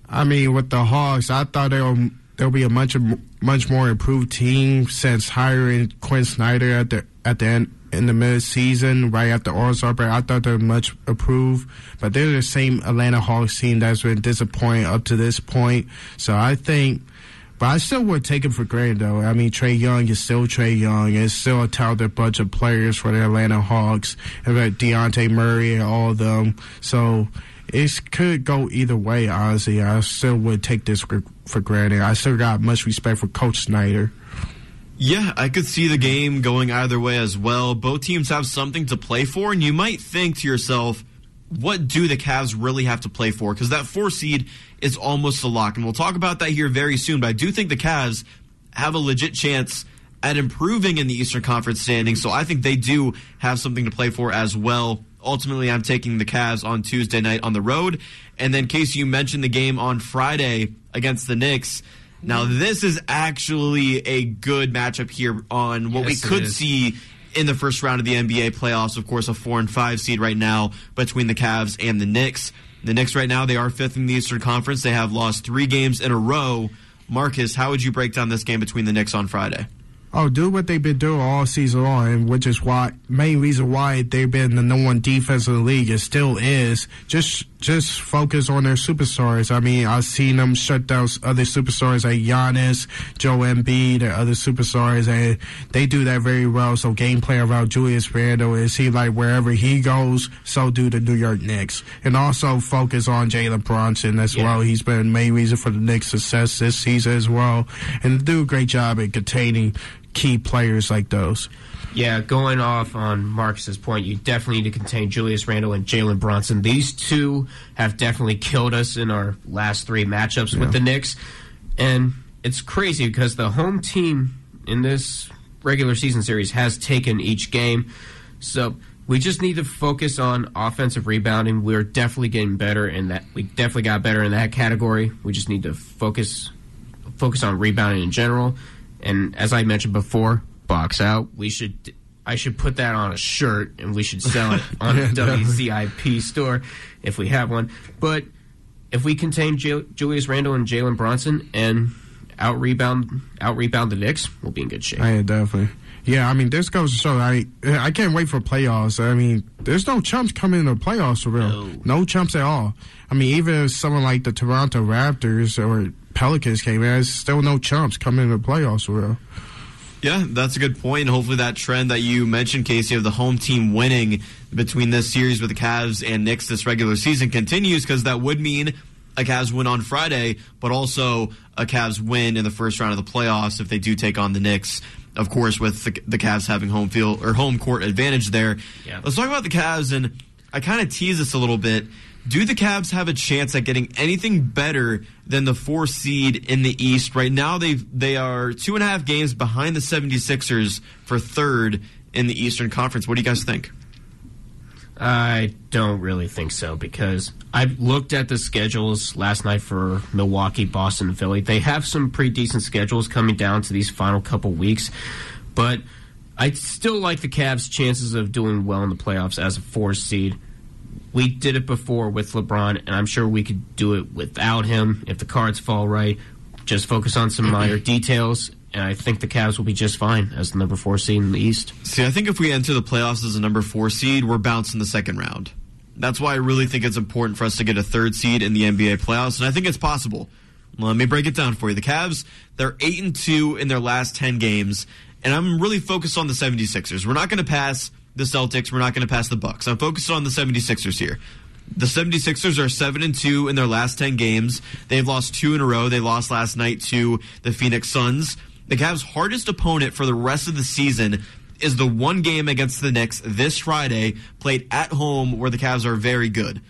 I mean, with the Hawks, I thought they were there'll be a much much more improved team since hiring Quin Snyder at the at the end in the mid season, right after All Star break. I thought they're much improved, but they're the same Atlanta Hawks team that's been disappointing up to this point. So I think. But I still would take it for granted, though. I mean, Trae Young is still Trae Young. It's still a talented bunch of players for the Atlanta Hawks. And Dejounte Murray and all of them. So it could go either way, honestly. I still would take this for granted. I still got much respect for Coach Snyder. Yeah, I could see the game going either way as well. Both teams have something to play for, and you might think to yourself, what do the Cavs really have to play for? Because that four seed is almost a lock. And we'll talk about that here very soon. But I do think the Cavs have a legit chance at improving in the Eastern Conference standings. So I think they do have something to play for as well. Ultimately, I'm taking the Cavs on Tuesday night on the road. And then, Casey, you mentioned the game on Friday against the Knicks. Now, this is actually a good matchup here on what yes, we could see in the first round of the NBA playoffs. Of course, a four and five seed right now between the Cavs and the Knicks. The Knicks right now they are fifth in the Eastern Conference. They have lost three games in a row. Marcus, how would you break down this game between the Knicks on Friday? Oh, do what they've been doing all season long, which is why main reason why they've been the number one defense in the league. It still is. Just just focus on their superstars. I mean, I've seen them shut down other superstars like Giannis, Joe Embiid, and other superstars, and they do that very well. So game gameplay around Julius Randle is he like wherever he goes, so do the New York Knicks, and also focus on Jalen Brunson as yeah. well. He's been main reason for the Knicks' success this season as well, and do a great job at containing key players like those. Yeah, going off on Marcus's point, you definitely need to contain Julius Randle and Jalen Brunson. These two have definitely killed us in our last three matchups yeah. with the Knicks. And it's crazy because the home team in this regular season series has taken each game. So we just need to focus on offensive rebounding. We're definitely getting better in that. We definitely got better in that category. We just need to focus focus on rebounding in general. And as I mentioned before, box out. We should I should put that on a shirt and we should sell it on yeah, the WZIP store if we have one. But if we contain J- Julius Randle and Jalen Brunson and out rebound out rebound the Knicks, we'll be in good shape. Oh, yeah, definitely. Yeah, I mean, this goes to show. I I can't wait for playoffs. I mean, there's no chumps coming into playoffs for real. No. no chumps at all. I mean, even if someone like the Toronto Raptors or Pelicans came in, there's still no chumps coming into playoffs for real. Yeah, that's a good point. Hopefully, that trend that you mentioned, Casey, of the home team winning between this series with the Cavs and Knicks this regular season continues because that would mean a Cavs win on Friday, but also a Cavs win in the first round of the playoffs if they do take on the Knicks. Of course, with the, the Cavs having home field or home court advantage there. Yeah. Let's talk about the Cavs, and I kind of tease this a little bit. Do the Cavs have a chance at getting anything better than the four seed in the East? Right now, they they are two and a half games behind the 76ers for third in the Eastern Conference. What do you guys think? I don't really think so because I looked at the schedules last night for Milwaukee, Boston, and Philly. They have some pretty decent schedules coming down to these final couple weeks, but I still like the Cavs' chances of doing well in the playoffs as a four seed we did it before with LeBron, and I'm sure we could do it without him if the cards fall right. Just focus on some minor details, and I think the Cavs will be just fine as the number four seed in the East. See, I think if we enter the playoffs as a number four seed, we're bouncing the second round. That's why I really think it's important for us to get a third seed in the NBA playoffs, and I think it's possible. Let me break it down for you. The Cavs, they're 8 and 2 in their last 10 games, and I'm really focused on the 76ers. We're not going to pass the Celtics. We're not going to pass the Bucks. I'm focused on the 76ers here. The 76ers are 7 and 2 in their last 10 games. They've lost 2 in a row. They lost last night to the Phoenix Suns. The Cavs' hardest opponent for the rest of the season is the one game against the Knicks this Friday, played at home where the Cavs are very good.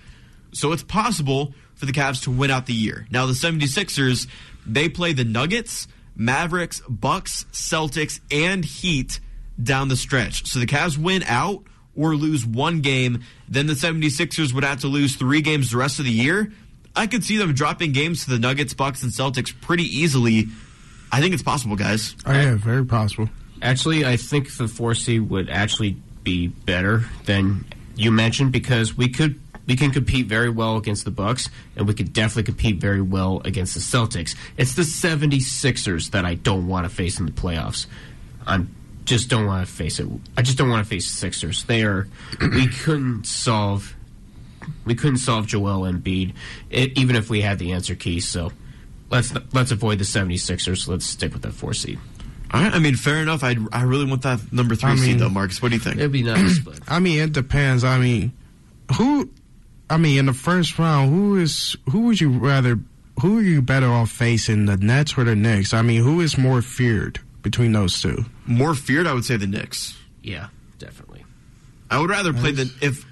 So it's possible for the Cavs to win out the year. Now the 76ers, they play the Nuggets, Mavericks, Bucks, Celtics, and Heat down the stretch. So the Cavs win out or lose one game, then the 76ers would have to lose three games the rest of the year. I could see them dropping games to the Nuggets, Bucks, and Celtics pretty easily. I think it's possible, guys. Oh, yeah, very possible. Actually, I think the 4C would actually be better than you mentioned because we could We can compete very well against the Bucks, and we could definitely compete very well against the Celtics. It's the 76ers that I don't want to face in the playoffs. I just don't want to face it. I just don't want to face the Sixers. They are. we couldn't solve. We couldn't solve Joel Embiid, it, even if we had the answer key. So let's let's avoid the 76ers. Let's stick with that four seed. All right, I mean, fair enough. I I really want that number three I mean- seed though, Marcus. What do you think? It'd be nice, but I mean, it depends. I mean, who? I mean, in the first round, who is who would you rather? Who are you better off facing, the Nets or the Knicks? I mean, who is more feared between those two? More feared, I would say the Knicks. yeah, definitely. I would rather play the if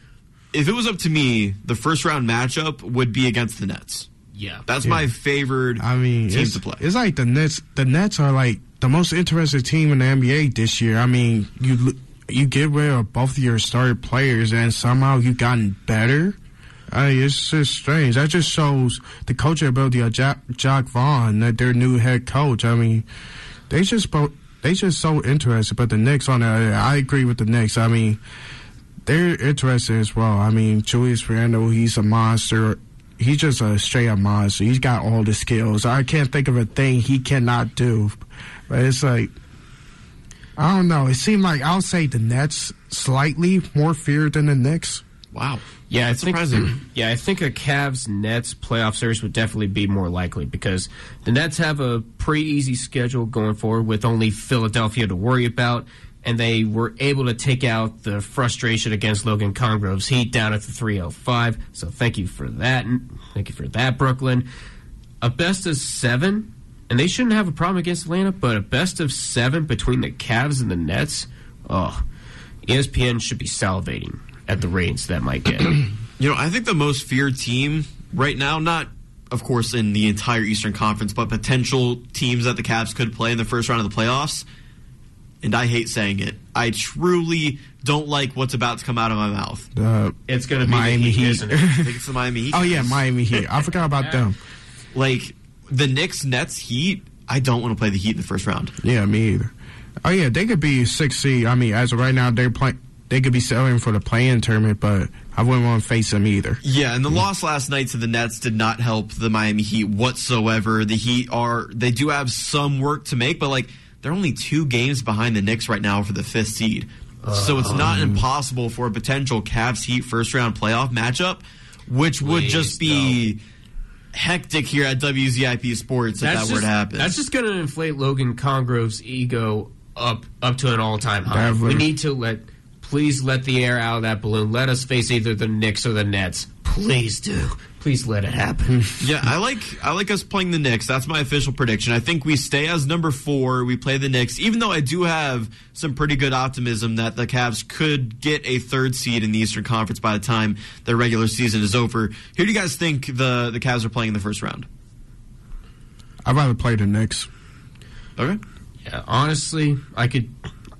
if it was up to me, the first round matchup would be against the Nets. Yeah, That's Yeah. my favored I mean, team it's, to play. it's like the Nets. The Nets are like the most interested team in the NBA this year. I mean, you you get rid of both of your started players, and somehow you've gotten better. I mean, it's just strange. That just shows the coaching ability of Jacque, Jacque Vaughn, that their new head coach. I mean, they just they just so interested. But the Knicks on the other, I agree with the Knicks. I mean, they're interested as well. I mean, Julius Randle, he's a monster. He's just a straight up monster. He's got all the skills. I can't think of a thing he cannot do. But it's like, I don't know. It seemed like I'll say the Nets slightly more feared than the Knicks. Wow. Yeah, I think. surprising. Yeah, I think a Cavs Nets playoff series would definitely be more likely because the Nets have a pretty easy schedule going forward with only Philadelphia to worry about, and they were able to take out the frustration against Logan Congrove's Heat down at the 305. So thank you for that. Thank you for that, Brooklyn. A best of seven, and they shouldn't have a problem against Atlanta, but a best of seven between the Cavs and the Nets. Oh, ESPN should be salivating at the ratings that might get. You know, I think the most feared team right now, not of course in the entire Eastern Conference, but potential teams that the Cavs could play in the first round of the playoffs. And I hate saying it. I truly don't like what's about to come out of my mouth. The It's going to be Miami the Heat, Heat. isn't I think it's the Miami Heat. oh yeah. Miami Heat. I forgot about them. Like the Knicks, Nets, Heat. I don't want to play the Heat in the first round. Yeah, me either. Oh yeah, they could be six seed. I mean, as of right now, they're playing. They could be selling for the play-in tournament, but I wouldn't want to face them either. Yeah, and the loss last night to the Nets did not help the Miami Heat whatsoever. The Heat are they do have some work to make, but like they're only two games behind the Knicks right now for the fifth seed. so it's not um. impossible for a potential Cavs Heat first round playoff matchup, which would just be hectic here at WZIP Sports if that just, were to happen. That's just going to inflate Logan Congrove's ego up up to an all time high. Definitely. We need to let please let the air out of that balloon. Let us face either the Knicks or the Nets. Please do. Please let it happen. Yeah, I like I like us playing the Knicks. That's my official prediction. I think we stay as number four. We play the Knicks, even though I do have some pretty good optimism that the Cavs could get a third seed in the Eastern Conference by the time their regular season is over. Who do you guys think the the Cavs are playing in the first round? I'd rather play the Knicks. Okay. yeah, honestly, I could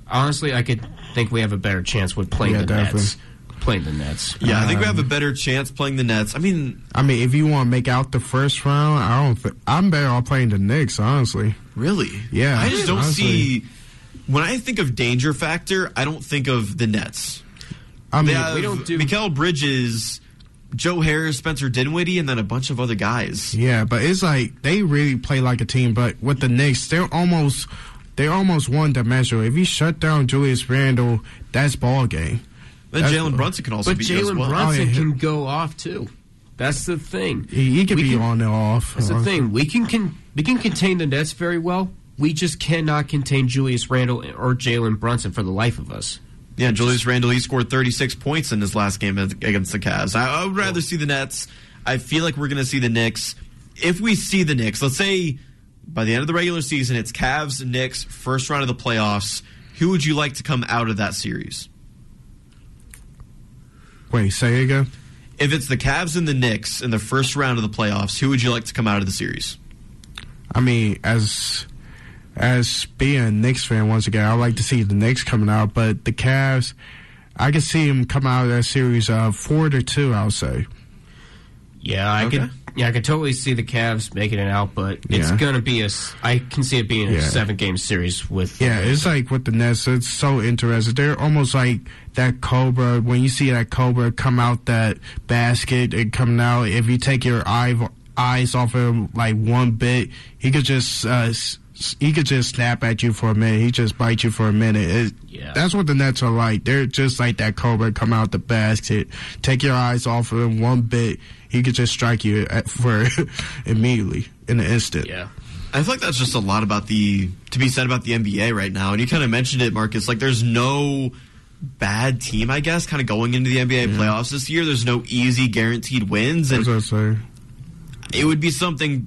honestly I could think we have a better chance with playing Yeah, the definitely. Nets. Playing the Nets. Yeah, I think we have a Um, better chance playing the Nets. I mean, I mean, if you want to make out the first round, I don't. Th- I'm better off playing the Knicks, honestly. really? Yeah, I just don't honestly. see. When I think of danger factor, I don't think of the Nets. I mean, we don't do- Mikal Bridges, Joe Harris, Spencer Dinwiddie, and then a bunch of other guys. yeah, but it's like they really play like a team. But with the Knicks, they're almost they're won the dimensional. If you shut down Julius Randle, that's ball game. Then Jalen Brunson can also But be Jalen well. Brunson Oh, yeah. can go off too. That's the thing. He, he could We be can- on and off. That's the uh, thing. We can, can we can contain the Nets very well. We just cannot contain Julius Randle or Jalen Brunson for the life of us. Yeah, Julius Randle, he scored 36 points in his last game against the Cavs. I, I would rather see the Nets. I feel like we're going to see the Knicks. If we see the Knicks, let's say by the end of the regular season, it's Cavs, Knicks, first round of the playoffs. Who would you like to come out of that series? Wait, say again. If it's the Cavs and the Knicks in the first round of the playoffs, who would you like to come out of the series? I mean, as as being a Knicks fan, once again, I like to see the Knicks coming out, but the Cavs, I can see them come out of that series uh, four to two. I'll say. Yeah, I Okay. could. Yeah, I could totally see the Cavs making it out, but it's Yeah. gonna be a. I can see it being a Yeah. seven game series with. Yeah, it's like with the Nets, it's so interesting. They're almost like that Cobra. When you see that Cobra come out that basket and come out, if you take your eye, eyes off him like one bit, he could just uh, he could just snap at you for a minute. He just bite you for a minute. It, Yeah. That's what the Nets are like. They're just like that Cobra come out the basket, take your eyes off of him one bit, he could just strike you at, for immediately in an instant. Yeah. I feel like that's just a lot about the to be said about the NBA right now. And you kind of mentioned it, Marcus. Like, there's no bad team, I guess, kind of going into the NBA playoffs this year. There's no easy guaranteed wins, and That's what I say. it would be something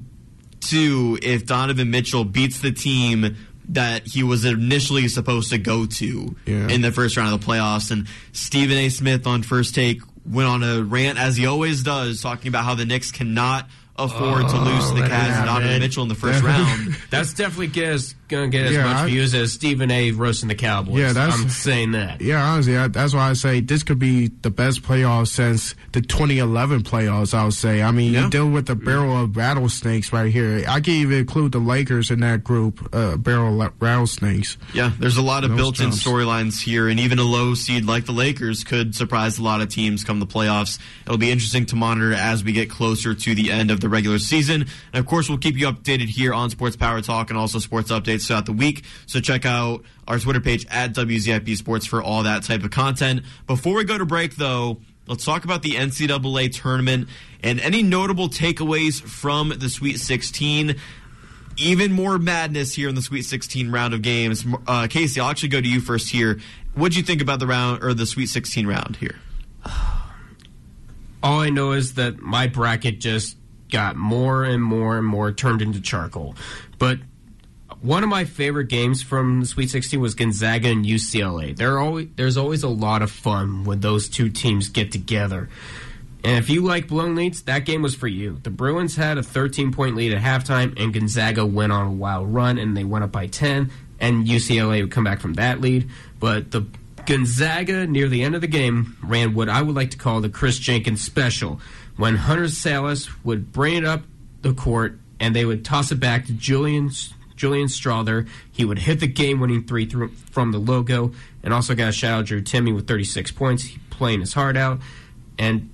too if Donovan Mitchell beats the team that he was initially supposed to go to Yeah. in the first round of the playoffs. And Stephen A. Smith on first take went on a rant as he always does, talking about how the Knicks cannot afford to lose to the Cavs and Donovan. Mitchell in the first round. That's definitely get us, gonna get as Yeah, much I- views as Stephen A. roasting the Cowboys. Yeah, that's- I'm saying that. Yeah, honestly, I, that's why I say this could be the best playoffs since the 2011 playoffs. I would say. I mean, Yeah. you deal with a barrel of rattlesnakes right here. I can even include the Lakers in that group. Uh, barrel of rattlesnakes. Yeah, there's a lot of built-in storylines here, and even a low seed like the Lakers could surprise a lot of teams come the playoffs. It'll be interesting to monitor as we get closer to the end of the regular season. And of course, we'll keep you updated here on Sports Power Talk and also sports updates throughout the week. So check out our Twitter page at WZIP Sports for all that type of content. Before we go to break, though, let's talk about the NCAA tournament and any notable takeaways from the Sweet 16 even more madness here in the Sweet 16 round of games. Uh, Casey, I'll actually go to you first here. What'd you think about the round or the Sweet 16 round here? All I know is that my bracket just got more and more and more turned into charcoal. But one of my favorite games from the Sweet 16 was Gonzaga and UCLA. There always, there's always a lot of fun when those two teams get together. And if you like blown leads, that game was for you. The Bruins had a 13 point lead at halftime, and Gonzaga went on a wild run, and they went up by 10, and UCLA would come back from that lead. But the Gonzaga, near the end of the game, ran what I would like to call the Kris Jenkins special, when Hunter Sallis would bring it up the court, and they would toss it back to Julian Julian Strawther. He would hit the game-winning three through, from the logo, and also got a shout out Drew Timme with 36 points, he playing his heart out, and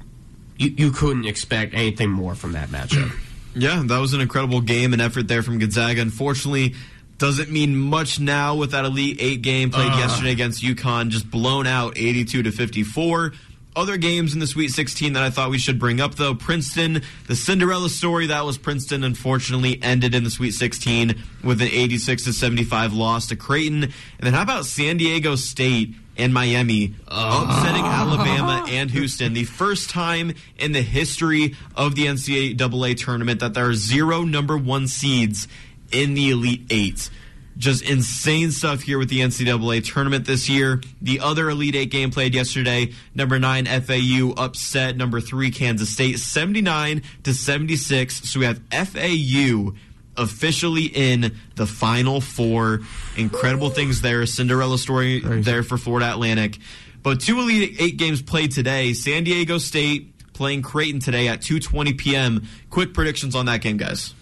you, you couldn't expect anything more from that matchup. Yeah, that was an incredible game and effort there from Gonzaga. Unfortunately, doesn't mean much now with that Elite Eight game played Uh. yesterday against UConn, just blown out 82 to 54. Other games in the Sweet 16 that I thought we should bring up, though, Princeton, the Cinderella story that was Princeton, unfortunately ended in the Sweet 16 with an 86 to 75 loss to Creighton. And then how about San Diego State and Miami upsetting ah. Alabama and Houston? The first time in the history of the NCAA tournament that there are zero number one seeds in the Elite Eight. Just insane stuff here with the NCAA tournament this year. The other Elite Eight game played yesterday. Number nine FAU upset number three Kansas State, seventy nine to seventy six. So we have FAU officially in the Final Four. Incredible things there. Cinderella story there for Florida Atlantic. But two Elite Eight games played today. San Diego State playing Creighton today at two twenty p.m. Quick predictions on that game, guys.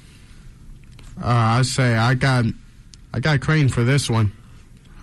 Uh, I say I got, I got Creighton for this one.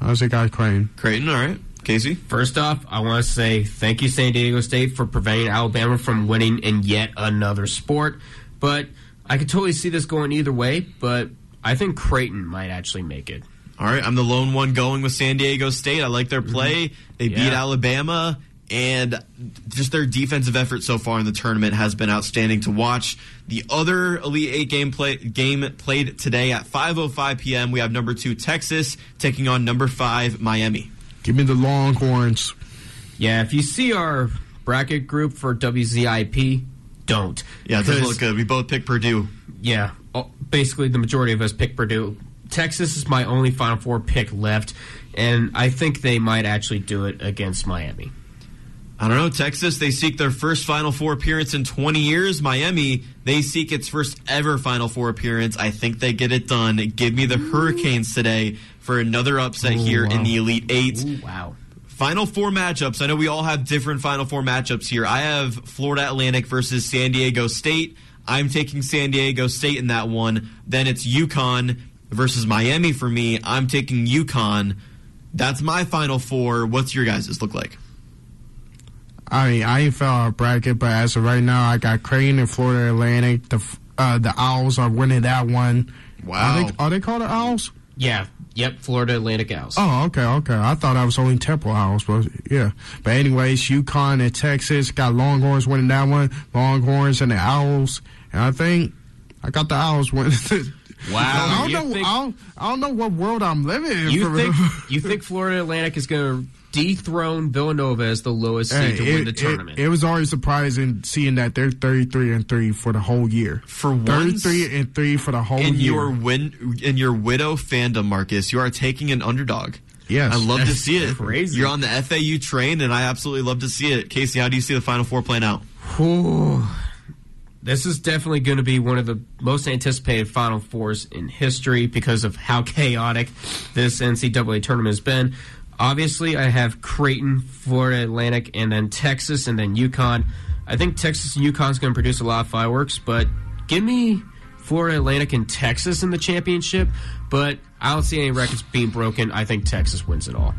How's it got Creighton. Creighton, all right. Casey? First off, I want to say thank you, San Diego State, for preventing Alabama from winning in yet another sport. But I could totally see this going either way, but I think Creighton might actually make it. All right, I'm the lone one going with San Diego State. I like their mm-hmm. play. They beat Alabama, and just their defensive effort so far in the tournament has been outstanding to watch. The other Elite Eight game play, game played today at 5:05 p.m. We have number two Texas taking on number five Miami. Give me the Longhorns. Yeah, if you see our bracket group for WZIP, don't. Yeah, it doesn't look good. We both picked Purdue. Yeah, oh, basically the majority of us pick Purdue. Texas is my only Final Four pick left, and I think they might actually do it against Miami. I don't know. Texas, they seek their first Final Four appearance in 20 years. Miami, they seek its first ever Final Four appearance. I think they get it done. Give me the Hurricanes today for another upset Ooh, here wow. in the Elite Eight. Ooh, wow. Final four matchups. I know we all have different Final four matchups here. I have Florida Atlantic versus San Diego State. I'm taking San Diego State in that one. Then it's UConn versus Miami for me. I'm taking UConn. That's my Final four. What's your guys' look like? I mean, I ain't fell out bracket, but as of right now, I got Creighton and Florida Atlantic. The uh, the Owls are winning that one. Wow. Are they, are they called the Owls? Yeah. Yep. Florida Atlantic Owls. Oh, okay, okay. I thought I was only Temple Owls, but yeah. But anyways, UConn and Texas got Longhorns winning that one. Longhorns and the Owls, and I think I got the Owls winning. Wow. I don't You know. think- I, don't, I don't know what world I'm living in. You think you think Florida Atlantic is going to dethrone Villanova as the lowest seed Hey, to win the tournament? It, it was always surprising seeing that they're 33 and 3 for the whole year. For once 33 and 3 for the whole in year. your win in your widow fandom, Marcus, you are taking an underdog. Yes. I love to see it. crazy. You're on the FAU train, and I absolutely love to see it. Casey, how do you see the Final Four playing out? Whew. This is definitely going to be one of the most anticipated Final Fours in history because of how chaotic this NCAA tournament has been. Obviously, I have Creighton, Florida Atlantic, and then Texas, and then UConn. I think Texas and is going to produce a lot of fireworks, but give me Florida Atlantic and Texas in the championship. But I don't see any records being broken. I think Texas wins it all.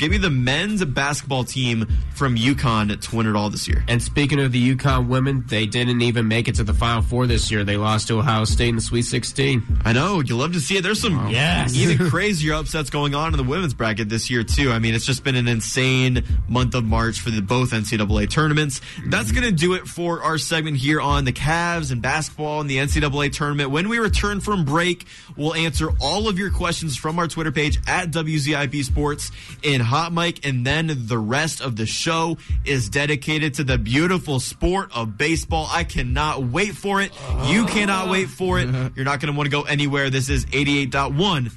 Give me the men's basketball team from UConn to win it all this year. And speaking of the UConn women, they didn't even make it to the Final Four this year. They lost to Ohio State in the Sweet 16. I know you love to see it. There's some Yes. even crazier upsets going on in the women's bracket this year too. I mean, it's just been an insane month of March for the both NCAA tournaments. That's mm-hmm. going to do it for our segment here on the Cavs and basketball and the NCAA tournament. When we return from break, we'll answer all of your questions from our Twitter page at WZIP Sports in Hot Mic, and then the rest of the show is dedicated to the beautiful sport of baseball. I cannot wait for it. You cannot wait for it. You're not going to want to go anywhere. This is 88.1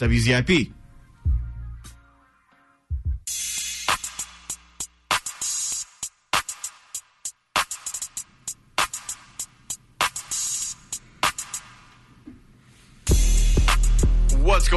WZIP.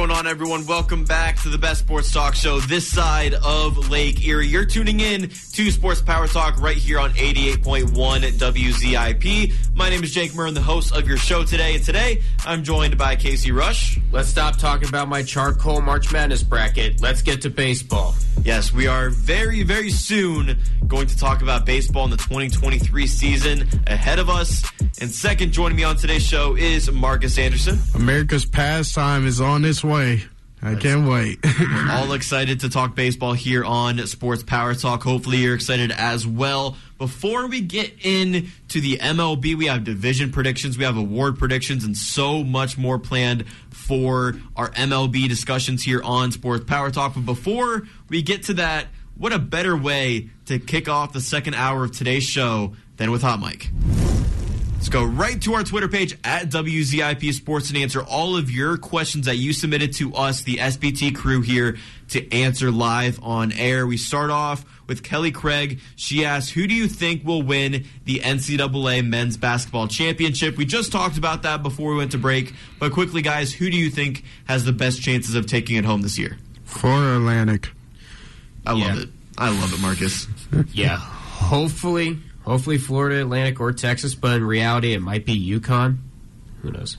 Going on, everyone? Welcome back to the best sports talk show this side of Lake Erie. You're tuning in to Sports Power Talk right here on 88.1 WZIP. My name is Jake Murren, the host of your show today. And today, I'm joined by Casey Rush. Let's stop talking about my charcoal March Madness bracket. Let's get to baseball. Yes, we are very, very soon going to talk about baseball in the 2023 season ahead of us. And second, joining me on today's show is Marcus Anderson. America's pastime is on its way. I can't wait. We're all excited to talk baseball here on Sports Power Talk. Hopefully, you're excited as well. Before we get into the MLB, we have division predictions, we have award predictions, and so much more planned for our MLB discussions here on Sports Power Talk. But before we get to that, what a better way to kick off the second hour of today's show than with Hot Mic? Let's go right to our Twitter page at WZIP Sports and answer all of your questions that you submitted to us, the SBT crew here, to answer live on air. We start off with Kelly Craig. She asks, Who do you think will win the NCAA men's basketball championship? We just talked about that before we went to break, but quickly, guys, who do you think has the best chances of taking it home this year? Florida Atlantic. I love it. I love it, Marcus. Yeah, hopefully, hopefully Florida Atlantic or Texas, but in reality, it might be UConn. Who knows?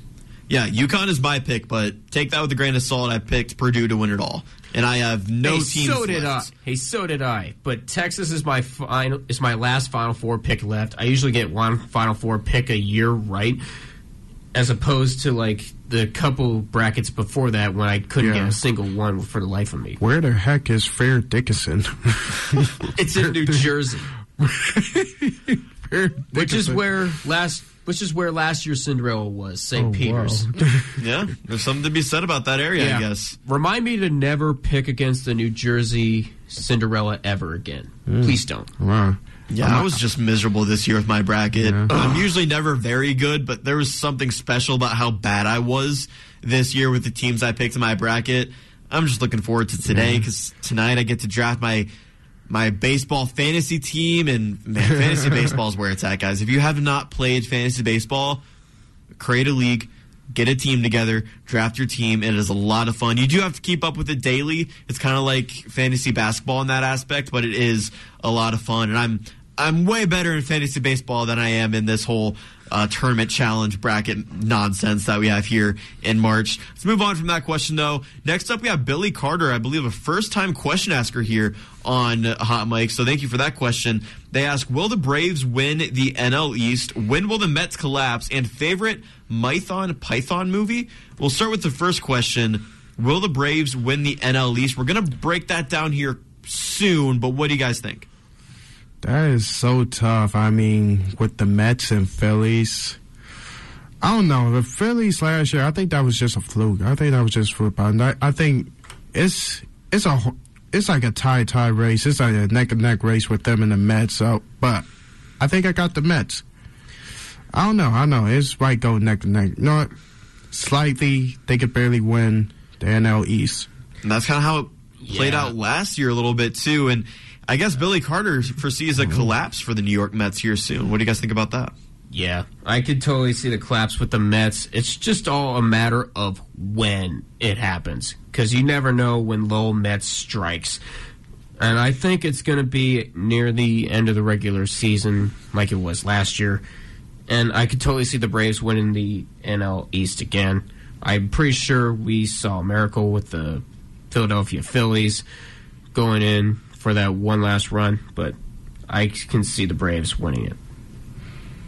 Yeah, UConn is my pick, but take that with a grain of salt. I picked Purdue to win it all, and I have no hey, teams. So did left. I. Hey, so did I. But Texas is my final. Is my last Final Four pick left. I usually get one Final Four pick a year right, as opposed to like the couple brackets before that when I couldn't Yeah. get a single one for the life of me. Where the heck is Fairleigh Dickinson? It's in New Jersey, Fair which is where last. Which is where last year's Cinderella was, St. Oh, Peter's. wow. Yeah, there's something to be said about that area, I guess. Remind me to never pick against the New Jersey Cinderella ever again. Mm. Please don't. Wow. Yeah, I was just miserable this year with my bracket. I'm usually never very good, but there was something special about how bad I was this year with the teams I picked in my bracket. I'm just looking forward to today because tonight I get to draft my my baseball fantasy team, and man, fantasy baseball is where it's at, guys. If you have not played fantasy baseball, create a league, get a team together, draft your team. It is a lot of fun. You do have to keep up with it daily. It's kind of like fantasy basketball in that aspect, but it is a lot of fun. And I'm I'm way better in fantasy baseball than I am in this whole uh, tournament challenge bracket nonsense that we have here in March. Let's move on from that question, though. Next up, we have Billy Carter, I believe a first time question asker here on Hot Mic. So thank you for that question. They ask Will the Braves win the NL East? When will the Mets collapse? And favorite Monty Python movie? We'll start with the first question Will the Braves win the NL East? We're going to break that down here soon, but what do you guys think? That is so tough. I mean, with the Mets and Phillies. I don't know. The Phillies last year, I think that was just a fluke. I think that was just football. I, I think it's it's a it's like a tie tie race. It's like a neck and neck race with them and the Mets. So, but I think I got the Mets. I don't know. I know it's right go neck and neck. You know what? Slightly, they could barely win the NL East. And that's kind of how it played Yeah. out last year a little bit too. And I guess Billy Carter foresees a mm-hmm. collapse for the New York Mets here soon. What do you guys think about that? Yeah, I could totally see the collapse with the Mets. It's just all a matter of when it happens because you never know when Lowell Mets strikes. And I think it's going to be near the end of the regular season, like it was last year. And I could totally see the Braves winning the NL East again. I'm pretty sure we saw a miracle with the Philadelphia Phillies going in for that one last run, but I can see the Braves winning it.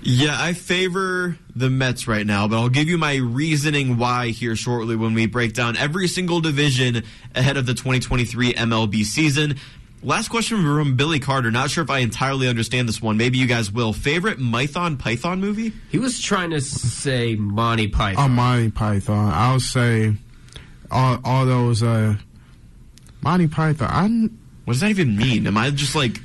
Yeah, I favor the Mets right now, but I'll give you my reasoning why here shortly when we break down every single division ahead of the 2023 MLB season. Last question from Billy Carter. Not sure if I entirely understand this one. Maybe you guys will. Favorite Mython Python movie? He was trying to say Monty Python. Oh, Monty Python. I'll say all all those uh Monty Python. I what does that even mean? Am I just like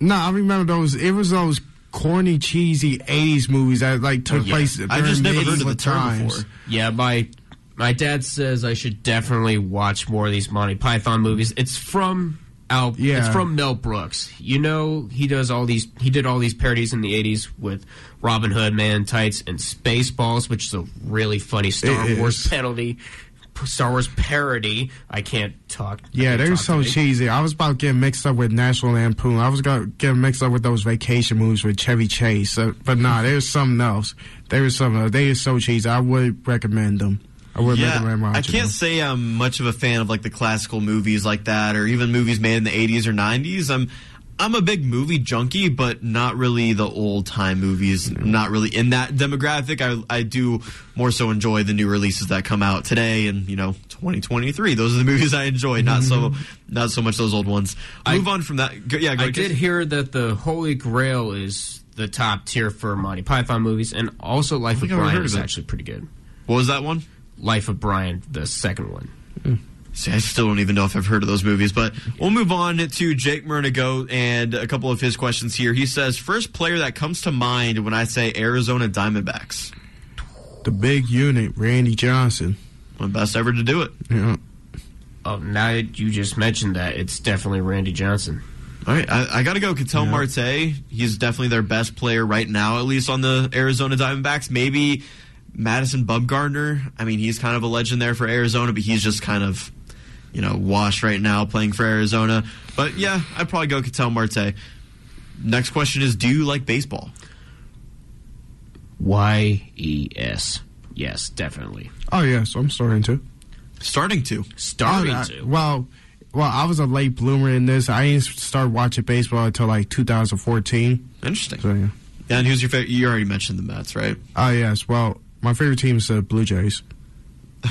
No, I remember those it was those corny, cheesy eighties movies that like took Oh, yeah. place I just never heard of medieval the term times. before. Yeah, my my dad says I should definitely watch more of these Monty Python movies. It's from Al. Yeah. It's from Mel Brooks. You know, he does all these. He did all these parodies in the '80s with Robin Hood, Man in Tights, and Spaceballs, which is a really funny Star It Wars is. penalty. Star Wars parody. I can't talk. I Yeah, can't they're talk so today. cheesy. I was about to get mixed up with National Lampoon. I was going to get mixed up with those vacation movies with Chevy Chase. Uh, but nah, there's something else. There is something else. They are so cheesy. I would recommend them. I would recommend them. I can't them. say I'm much of a fan of like the classical movies like that, or even movies made in the 80s or 90s. I'm I'm a big movie junkie, but not really the old time movies. Not really in that demographic. I I do more so enjoy the new releases that come out today and you know 2023. Those are the movies I enjoy. Not so mm-hmm. not so much those old ones. Move on from that. Go, yeah, go I ahead, did Casey. hear that the Holy Grail is the top tier for Monty Python movies, and also Life of think I've heard Brian is actually pretty good. What was that one? Life of Brian, the second one. See, I still don't even know if I've heard of those movies, but we'll move on to Jake Murnigo and a couple of his questions here. He says, first player that comes to mind when I say Arizona Diamondbacks. The big unit, Randy Johnson. One of the best ever to do it. Yeah. Oh, now that you just mentioned that, it's definitely Randy Johnson. All right, I, I got to go. Ketel Yeah. Marte. He's definitely their best player right now, at least on the Arizona Diamondbacks. Maybe Madison Bumgarner. I mean, he's kind of a legend there for Arizona, but he's just kind of, you know, Wash right now playing for Arizona. But yeah, I'd probably go Ketel Marte. Next question is, do you like baseball? Y E S. Yes, definitely. Oh, yes, I'm starting to. Starting to. Starting Oh, I- to. Well, well, I was a late bloomer in this. I didn't start watching baseball until like 2014. Interesting. So, yeah. Yeah, and who's your favorite? You already mentioned the Mets, right? Oh, yes. Well, my favorite team is the Blue Jays.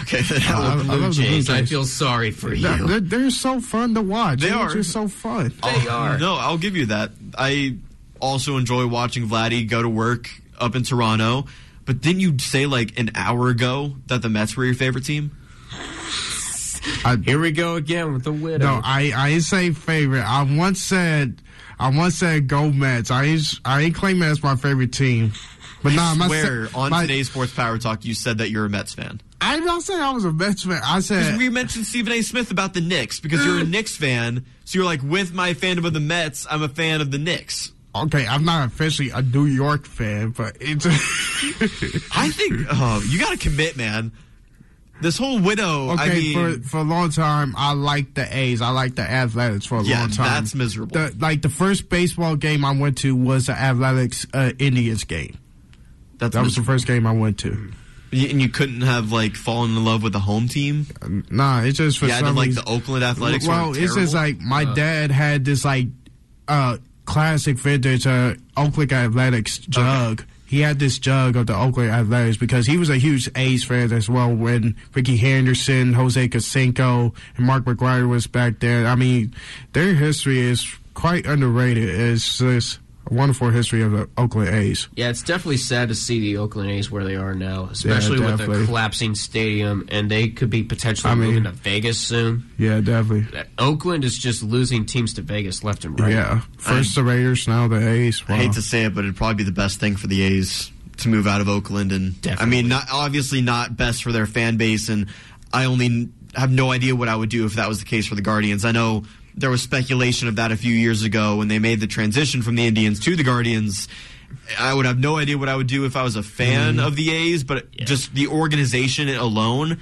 Okay, then I- I- I Blue love Jays. I feel sorry for you. They're, they're, they're so fun to watch. They They're are. just so fun. They oh, are. No, I'll give you that. I also enjoy watching Vladdy go to work up in Toronto. But didn't you say like an hour ago that the Mets were your favorite team? Here we go again with the widow. No, I, I ain't say favorite. I once said, I once said go Mets. I ain't, I ain't claim that's my favorite team. But nah, I I'm not swear, sa- on my- today's Sports Power Talk, you said that you're a Mets fan. I'm not saying I was a Mets fan. I said we mentioned Stephen A. Smith about the Knicks because you're a Knicks fan. So you're like, with my fandom of the Mets, I'm a fan of the Knicks. okay, I'm not officially a New York fan, but it's. I think oh, you got to commit, man. This whole widow. Okay, I mean, for for a long time, I liked the A's. I liked the Athletics for a Yeah, long time. that's miserable. The, like the first baseball game I went to was the Athletics uh, Indians game. That's that was the first game I went to. And you couldn't have like fallen in love with the home team. Nah, it's just for to some like reason- the Oakland Athletics. Well, it's just like my Uh, dad had this like uh classic vintage uh Oakland Athletics jug. He had this jug of the Oakland Athletics because he was a huge A's fan as well when Rickey Henderson, Jose Canseco, and Mark McGwire was back there. I mean, their history is quite underrated. It's just a wonderful history of the Oakland A's. Yeah, it's definitely sad to see the Oakland A's where they are now, especially with definitely. the collapsing stadium, and they could be potentially I mean- moving to Vegas soon. Yeah, definitely. Uh, Oakland is just losing teams to Vegas left and right. Yeah, first the Raiders, now the A's. I hate to say it, but it'd probably be the best thing for the A's to move out of Oakland. And I mean, not obviously not best for their fan base. And I only have no idea what I would do if that was the case for the Guardians. I know there was speculation of that a few years ago when they made the transition from the Indians to the Guardians. I would have no idea what I would do if I was a fan Mm-hmm. of the A's, but just the organization alone,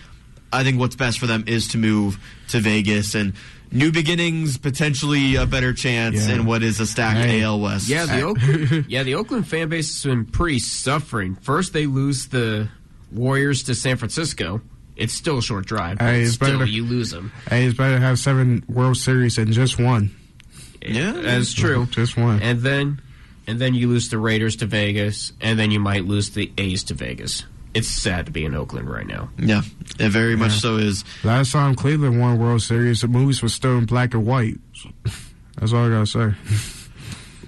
I think what's best for them is to move to Vegas and new beginnings, potentially a better chance Yeah. in what is a stacked Hey. AL West. Yeah, the Oakland, yeah, the Oakland fan base has been pretty suffering. First, they lose the Warriors to San Francisco. It's still a short drive. But Hey, it's still, better- you lose them. Hey, it's better to have seven World Series than just one. Yeah, that's true. Just one. And then, and then you lose the Raiders to Vegas, and then you might lose the A's to Vegas. It's sad to be in Oakland right now. Yeah, it very much so is. Last time Cleveland won World Series, the movies were still in black and white. That's all I gotta say.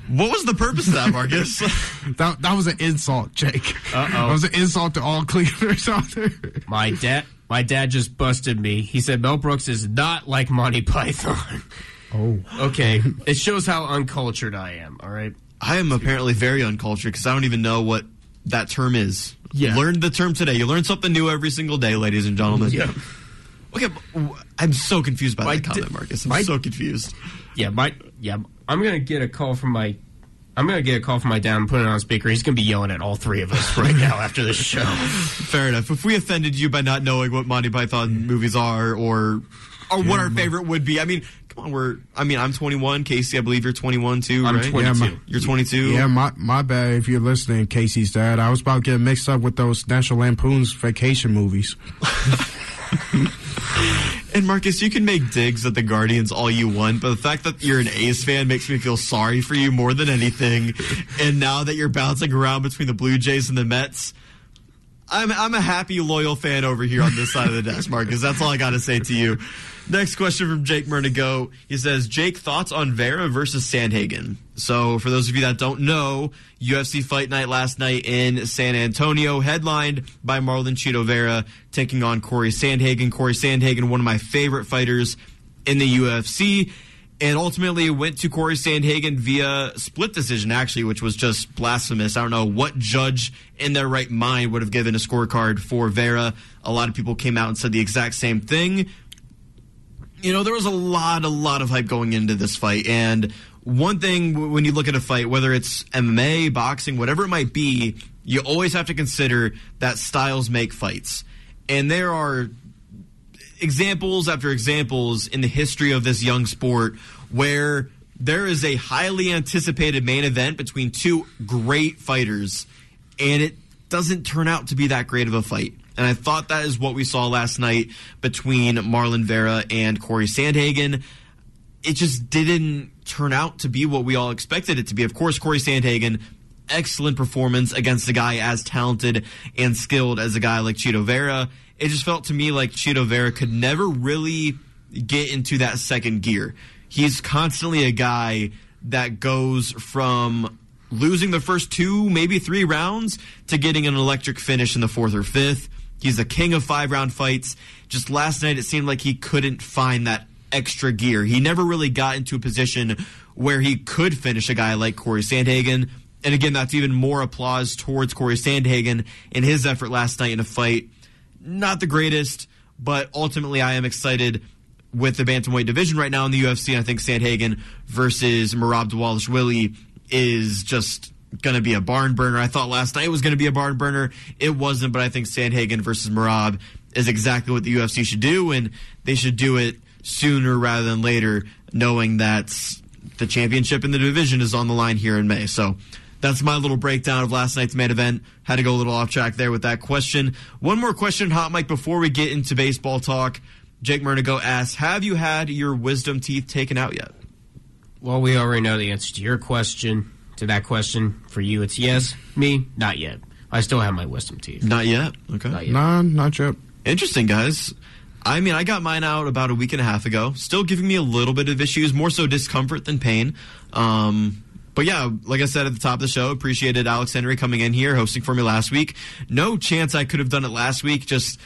What was the purpose of that, Marcus? that that was an insult, Jake. Uh-oh. That was an insult to all Clevelanders out there. My dad, my dad just busted me. He said Mel Brooks is not like Monty Python. Oh, okay. It shows how uncultured I am. All right. I am apparently very uncultured because I don't even know what that term is. Yeah. Learned the term today. You learn something new every single day, ladies and gentlemen. Yeah. Okay, but w- I'm so confused by My that comment, Marcus. I'm my- so confused. Yeah, my yeah. I'm gonna get a call from my. I'm gonna get a call from my dad and put it on speaker. He's gonna be yelling at all three of us right now after this show. Fair enough. If we offended you by not knowing what Monty Python movies are or or what our favorite would be, I mean, come on, we're. I mean, I'm 21. Casey, I believe you're 21 too, I'm right? 22. Yeah, my- You're 22. Yeah, my my bad if you're listening, Casey's dad. I was about to get mixed up with those National Lampoon's vacation movies. And Marcus, you can make digs at the Guardians all you want, but the fact that you're an A's fan makes me feel sorry for you more than anything. and now that you're bouncing around between the Blue Jays and the Mets, I'm I'm a happy, loyal fan over here on this side of the desk, Marcus. That's all I got to say to you. Next question from Jake Murnigo. He says, Jake, thoughts on Vera versus Sandhagen? So, for those of you that don't know, UFC Fight Night last night in San Antonio, headlined by Marlon Chito Vera, taking on Corey Sandhagen. Corey Sandhagen, one of my favorite fighters in the UFC. And ultimately went to Corey Sandhagen via split decision, actually, which was just blasphemous. I don't know what judge in their right mind would have given a scorecard for Vera. A lot of people came out and said the exact same thing you know, there was a lot, a lot of hype going into this fight. And one thing, when you look at a fight, whether it's MMA, boxing, whatever it might be, you always have to consider that styles make fights. And there are examples after examples in the history of this young sport where there is a highly anticipated main event between two great fighters and it doesn't turn out to be that great of a fight. And I thought that is what we saw last night between Marlon Vera and Corey Sandhagen. It just didn't turn out to be what we all expected it to be. Of course, Corey Sandhagen, excellent performance against a guy as talented and skilled as a guy like Chito Vera. It just felt to me like Chito Vera could never really get into that second gear. He's constantly a guy that goes from losing the first two, maybe three rounds to getting an electric finish in the fourth or fifth. He's the king of five round fights. Just last night, it seemed like he couldn't find that extra gear. He never really got into a position where he could finish a guy like Corey Sandhagen. And again, that's even more applause towards Corey Sandhagen in his effort last night in a fight. Not the greatest, but ultimately, I am excited with the bantamweight division right now in the UFC. And I think Sandhagen versus Merab Dvalishvili is just going to be a barn burner. I thought last night was going to be a barn burner. It wasn't, but I think Sandhagen versus Merab is exactly what the UFC should do, and they should do it sooner rather than later, knowing that the championship in the division is on the line here in May. So that's my little breakdown of last night's main event. Had to go a little off track there with that question. One more question, Hot Mic, before we get into baseball talk. Jake Murnigo asks, have you had your wisdom teeth taken out yet? Well, we already know the answer to your question. To that question, for you, it's yes. Me, not yet. I still have my wisdom teeth. Not yet? Okay. Not yet. Nah, not yet. Interesting, guys. I mean, I got mine out about a week and a half ago. Still giving me a little bit of issues, more so discomfort than pain. Um, but yeah, like I said at the top of the show, appreciated Alex Henry coming in here, hosting for me last week. No chance I could have done it last week. Just,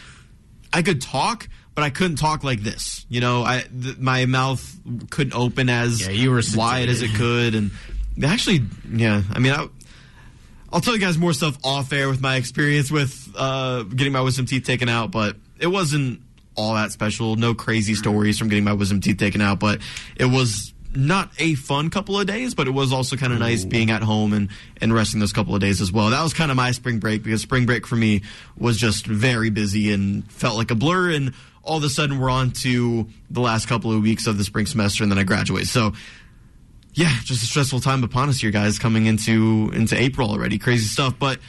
I could talk, but I couldn't talk like this. You know, I th- my mouth couldn't open as Yeah, you were wide as it could, and actually, yeah. I mean, I, I'll tell you guys more stuff off air with my experience with uh, getting my wisdom teeth taken out, but it wasn't all that special. No crazy stories from getting my wisdom teeth taken out, but it was not a fun couple of days, but it was also kind of nice being at home and, and resting those couple of days as well. That was kind of my spring break because spring break for me was just very busy and felt like a blur. And all of a sudden, we're on to the last couple of weeks of the spring semester, and then I graduate. So, yeah, just a stressful time upon us here, guys, coming into into April already. Crazy stuff. But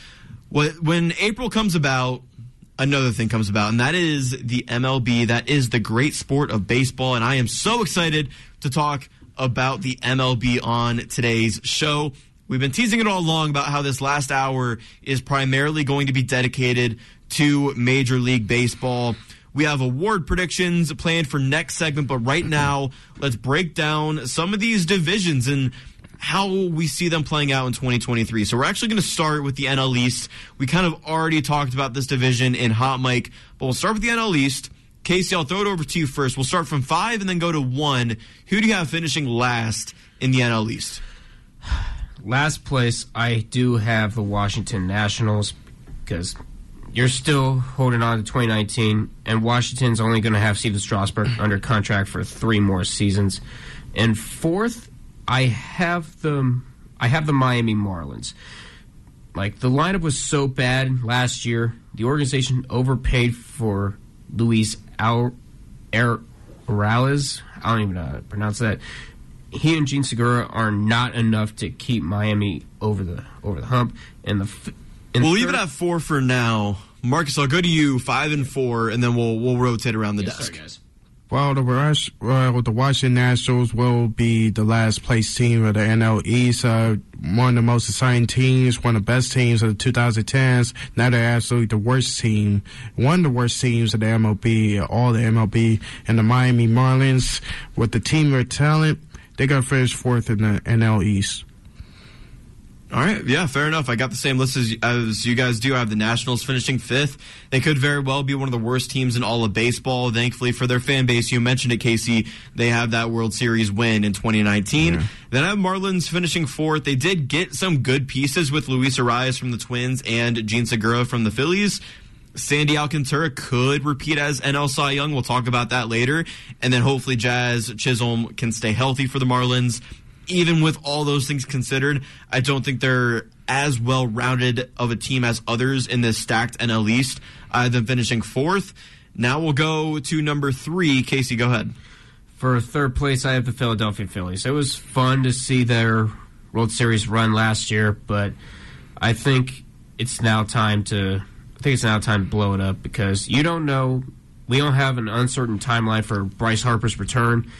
what, when April comes about, another thing comes about, and that is the MLB. That is the great sport of baseball, and I am so excited to talk about the MLB on today's show. We've been teasing it all along about how this last hour is primarily going to be dedicated to Major League Baseball. We have award predictions planned for next segment, but right now, let's break down some of these divisions and how we see them playing out in 2023. So we're actually going to start with the NL East. We kind of already talked about this division in Hot Mic, but we'll start with the NL East. Casey, I'll throw it over to you first. We'll start from five and then go to one. Who do you have finishing last in the NL East? Last place, I do have the Washington Nationals because you're still holding on to 2019, and Washington's only going to have Stephen Strasburg under contract for three more seasons. And fourth, I have the I have the Miami Marlins. Like the lineup was so bad last year, the organization overpaid for Luis Al- Morales. I don't even know how to pronounce that. He and Jean Segura are not enough to keep Miami over the over the hump. And the f- and we'll third- leave it at four for now. Marcus, I'll go to you, five and four, and then we'll we'll rotate around the Yes, desk. sorry, guys. Well, the Rush, well, the Washington Nationals will be the last place team of the NL East. Uh, one of the most exciting teams, one of the best teams of the 2010s. Now they're absolutely the worst team, one of the worst teams of the MLB, all the MLB, and the Miami Marlins. With the team of talent, they're gonna finish fourth in the NL East. All right, yeah, fair enough. I got the same list as, as you guys do. I have the Nationals finishing fifth. They could very well be one of the worst teams in all of baseball. Thankfully for their fan base, you mentioned it, Casey. They have that World Series win in 2019. Then I have Marlins finishing fourth. They did get some good pieces with Luis Arraez from the Twins and Jean Segura from the Phillies. Sandy Alcantara could repeat as NL Cy Young. We'll talk about that later. And then hopefully Jazz Chisholm can stay healthy for the Marlins. Even with all those things considered, I don't think they're as well rounded of a team as others in this stacked NL East. Uh, I have them finishing fourth. Now we'll go to number three. Casey, go ahead. For third place, I have the Philadelphia Phillies. It was fun to see their World Series run last year, but I think it's now time to. I think it's now time to blow it up because you don't know. We don't have an uncertain timeline for Bryce Harper's return,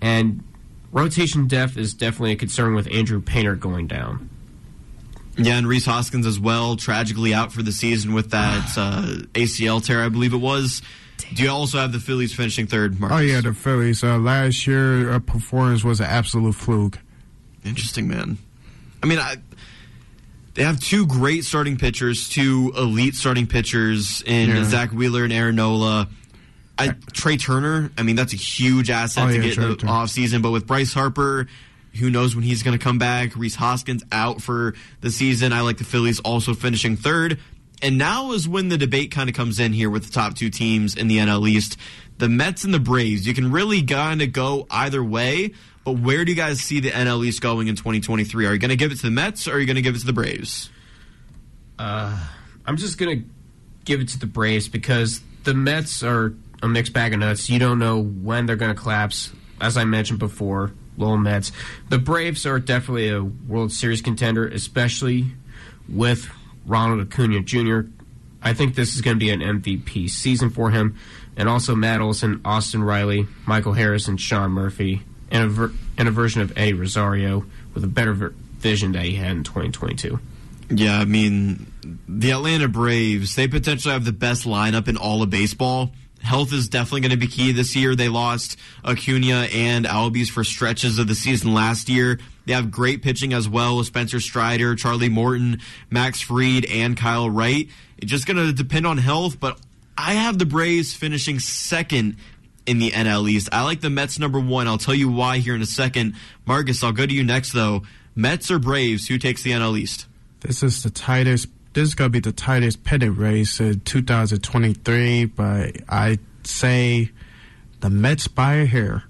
and rotation depth is definitely a concern with Andrew Painter going down. Yeah, and Rhys Hoskins as well, tragically out for the season with that uh, ACL tear, I believe it was. Do you also have the Phillies finishing third, Marcus? Oh yeah, the Phillies. Uh, last year, uh, performance was an absolute fluke. Interesting, man. I mean, I, they have two great starting pitchers, two elite starting pitchers in Yeah. Zack Wheeler and Aaron Nola. I, Trea Turner, I mean, that's a huge asset Oh, to yeah, get in the Turner. offseason. But with Bryce Harper, who knows when he's going to come back? Rhys Hoskins out for the season. I like the Phillies also finishing third. And now is when the debate kind of comes in here with the top two teams in the NL East. The Mets and the Braves. You can really kind of go either way. But where do you guys see the NL East going in 2023? Are you going to give it to the Mets or are you going to give it to the Braves? Uh, I'm just going to give it to the Braves because the Mets are a mixed bag of nuts. You don't know when they're going to collapse. As I mentioned before, Lowell Mets. The Braves are definitely a World Series contender, especially with Ronald Acuna Jr. I think this is going to be an MVP season for him. And also Matt Olson, Austin Riley, Michael Harris, and Sean Murphy, and a, ver- and a version of Eddie Rosario with a better ver- vision that he had in 2022. Yeah, I mean, the Atlanta Braves, they potentially have the best lineup in all of baseball. Health is definitely going to be key this year. They lost Acuna and Albies for stretches of the season last year. They have great pitching as well with Spencer Strider, Charlie Morton, Max Fried, and Kyle Wright. It's just going to depend on health, but I have the Braves finishing second in the NL East. I like the Mets number one. I'll tell you why here in a second. Marcus, I'll go to you next, though. Mets or Braves? Who takes the NL East? This is the tightest. This is gonna be the tightest pennant race in 2023, but I say the Mets by a hair,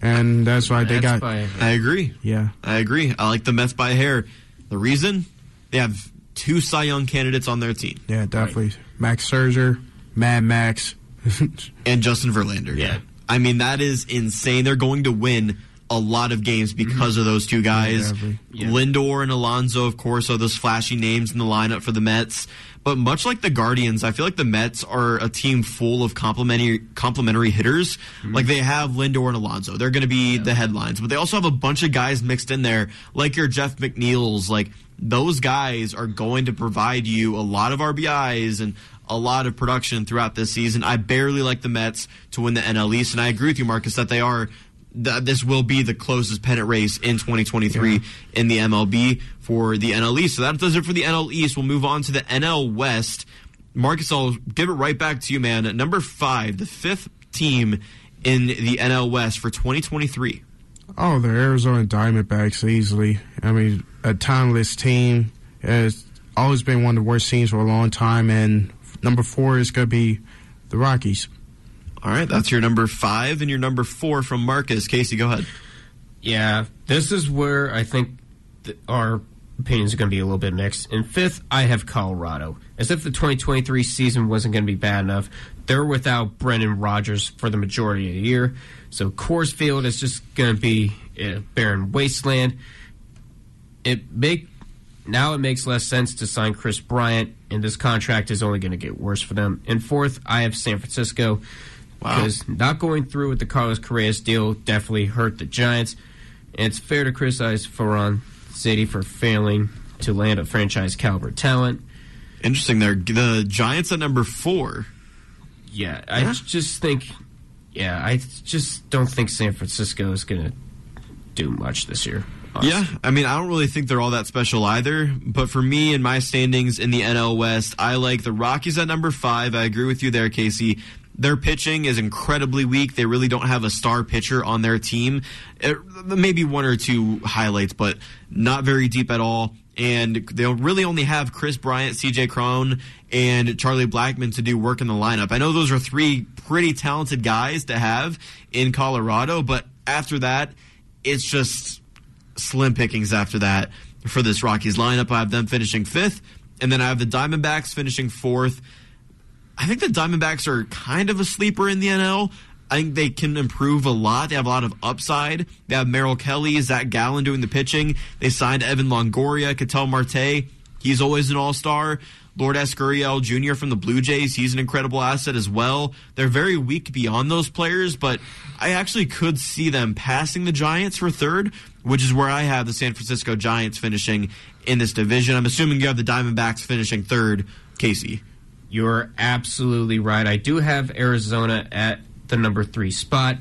and that's why they got. by a I agree. Yeah, I agree. I like the Mets by a hair. The reason they have two Cy Young candidates on their team. Yeah, definitely. Max Scherzer, Mad Max, and Justin Verlander. Yeah. I mean, that is insane. They're going to win a lot of games mm-hmm. because of those two guys. Yeah. Lindor and Alonso, of course, are those flashy names in the lineup for the Mets. But much like the Guardians, I feel like the Mets are a team full of complementary complementary hitters. Mm-hmm. Like they have Lindor and Alonso. They're going to be the headlines, but they also have a bunch of guys mixed in there, like your Jeff McNeil's. Like those guys are going to provide you a lot of RBIs and a lot of production throughout this season. I barely like the Mets to win the NL East, and I agree with you, Marcus, that they are. That this will be the closest pennant race in 2023 in the MLB for the NL East. So that does it for the NL East. We'll move on to the NL West. Marcus, I'll give it right back to you, man. At number five, the fifth team in the NL West for 2023. Oh, the Arizona Diamondbacks easily. I mean, a timeless team. It's always been one of the worst teams for a long time. And number four is going to be the Rockies. All right, that's your number five and your number four from Marcus. Casey, go ahead. Yeah, this is where I think th- our opinions are going to be a little bit mixed. In fifth, I have Colorado. As if the 2023 season wasn't going to be bad enough, they're without Brendan Rodgers for the majority of the year. So Coors Field is just going to be a barren wasteland. It make now it makes less sense to sign Kris Bryant, and this contract is only going to get worse for them. In fourth, I have San Francisco because not going through with the Carlos Correa deal definitely hurt the Giants. And it's fair to criticize Farhan Zaidi for failing to land a franchise caliber talent. Interesting there. The Giants at number four. Yeah, I just think, yeah, I just don't think San Francisco is going to do much this year. honestly. Yeah, I mean, I don't really think they're all that special either. But for me and my standings in the NL West, I like the Rockies at number five. I agree with you there, Casey. Their pitching is incredibly weak. They really don't have a star pitcher on their team. It, maybe one or two highlights, but not very deep at all. And they'll really only have Kris Bryant, CJ Cron, and Charlie Blackmon to do work in the lineup. I know those are three pretty talented guys to have in Colorado, but after that, it's just slim pickings after that for this Rockies lineup. I have them finishing fifth, and then I have the Diamondbacks finishing fourth. I think the Diamondbacks are kind of a sleeper in the NL. I think they can improve a lot. They have a lot of upside. They have Merrill Kelly, Zach Gallen doing the pitching. They signed Evan Longoria, Ketel Marte. He's always an all star. Lourdes Gurriel Jr. from the Blue Jays, he's an incredible asset as well. They're very weak beyond those players, but I actually could see them passing the Giants for third, which is where I have the San Francisco Giants finishing in this division. I'm assuming you have the Diamondbacks finishing third, Casey. You're absolutely right. I do have Arizona at the number three spot.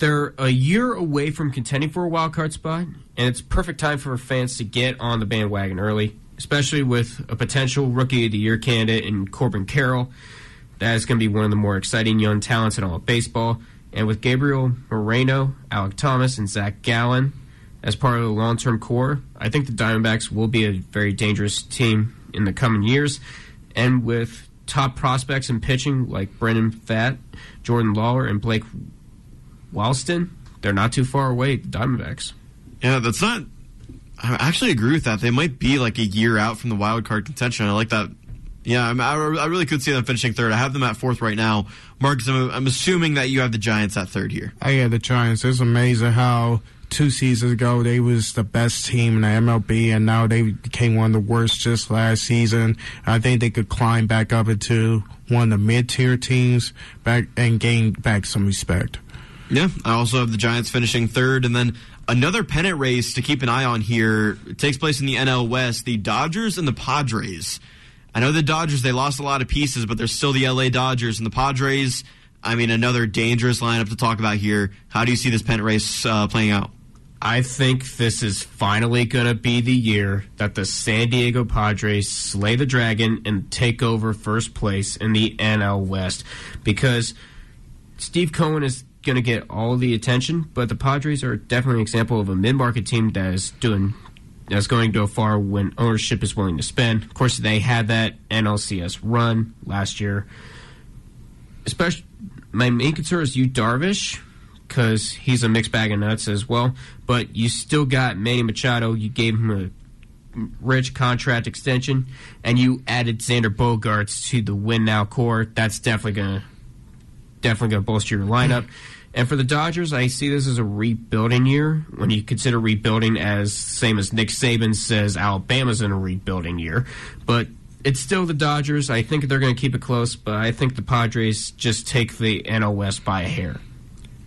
They're a year away from contending for a wild card spot, and it's perfect time for fans to get on the bandwagon early, especially with a potential rookie of the year candidate in Corbin Carroll. That is going to be one of the more exciting young talents in all of baseball. And with Gabriel Moreno, Alek Thomas, and Zach Gallen as part of the long term core, I think the Diamondbacks will be a very dangerous team in the coming years. And with top prospects in pitching like Brandon Pfaadt, Jordan Lawlar, and Blake Walston, they're not too far away. The Diamondbacks. Yeah, that's not. I actually agree with that. They might be like a year out from the wild card contention. I like that. Yeah, I'm, I, I really could see them finishing third. I have them at fourth right now. Marcus, I'm, I'm assuming that you have the Giants at third here. I yeah, the Giants. It's amazing how two seasons ago they was the best team in the MLB, and now they became one of the worst just last season. I think they could climb back up into one of the mid-tier teams back and gain back some respect. Yeah, I also have the Giants finishing third, and then another pennant race to keep an eye on here takes place in the NL West. The Dodgers and the Padres. I know the Dodgers they lost a lot of pieces, but they're still the LA Dodgers, and the Padres. I mean, another dangerous lineup to talk about here. How do you see this pennant race uh, playing out? I think this is finally going to be the year that the San Diego Padres slay the dragon and take over first place in the NL West because Steve Cohen is going to get all the attention, but the Padres are definitely an example of a mid-market team that is doing that's going to go far when ownership is willing to spend. Of course, they had that NLCS run last year. Especially, my main concern is Yu Darvish because he's a mixed bag of nuts as well. But you still got Manny Machado. You gave him a rich contract extension, and you added Xander Bogaerts to the win now core. That's definitely gonna definitely gonna bolster your lineup. And for the Dodgers, I see this as a rebuilding year. When you consider rebuilding as same as Nick Saban says Alabama's in a rebuilding year, but it's still the Dodgers. I think they're going to keep it close, but I think the Padres just take the West by a hair.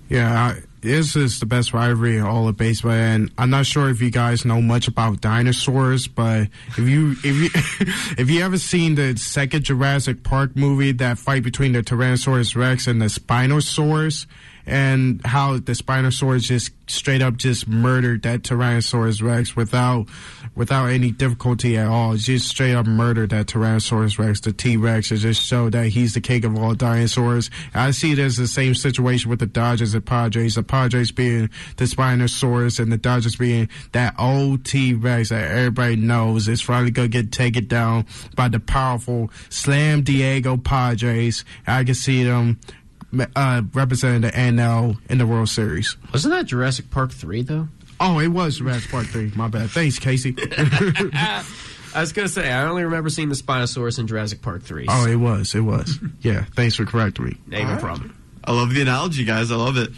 Yeah, uh, this is the best rivalry all of baseball, and I'm not sure if you guys know much about dinosaurs, but if you if you if you ever seen the second Jurassic Park movie, that fight between the Tyrannosaurus Rex and the Spinosaurus, and how the Spinosaurus just straight up just murdered that Tyrannosaurus Rex without without any difficulty at all. Just straight up murdered that Tyrannosaurus Rex, the T Rex, and just showed that he's the king of all dinosaurs. I see it as the same situation with the Dodgers and Padres. The Padres being the Spinosaurus and the Dodgers being that old T Rex that everybody knows is finally gonna get taken down by the powerful Slam Diego Padres. I can see them uh, representing the NL in the World Series. Wasn't that Jurassic Park 3, though? Oh, it was Jurassic Park 3. My bad. Thanks, Casey. I was going to say, I only remember seeing the Spinosaurus in Jurassic Park 3. Oh, it was. It was. yeah, thanks for correcting me. No right. problem. I love the analogy, guys. I love it.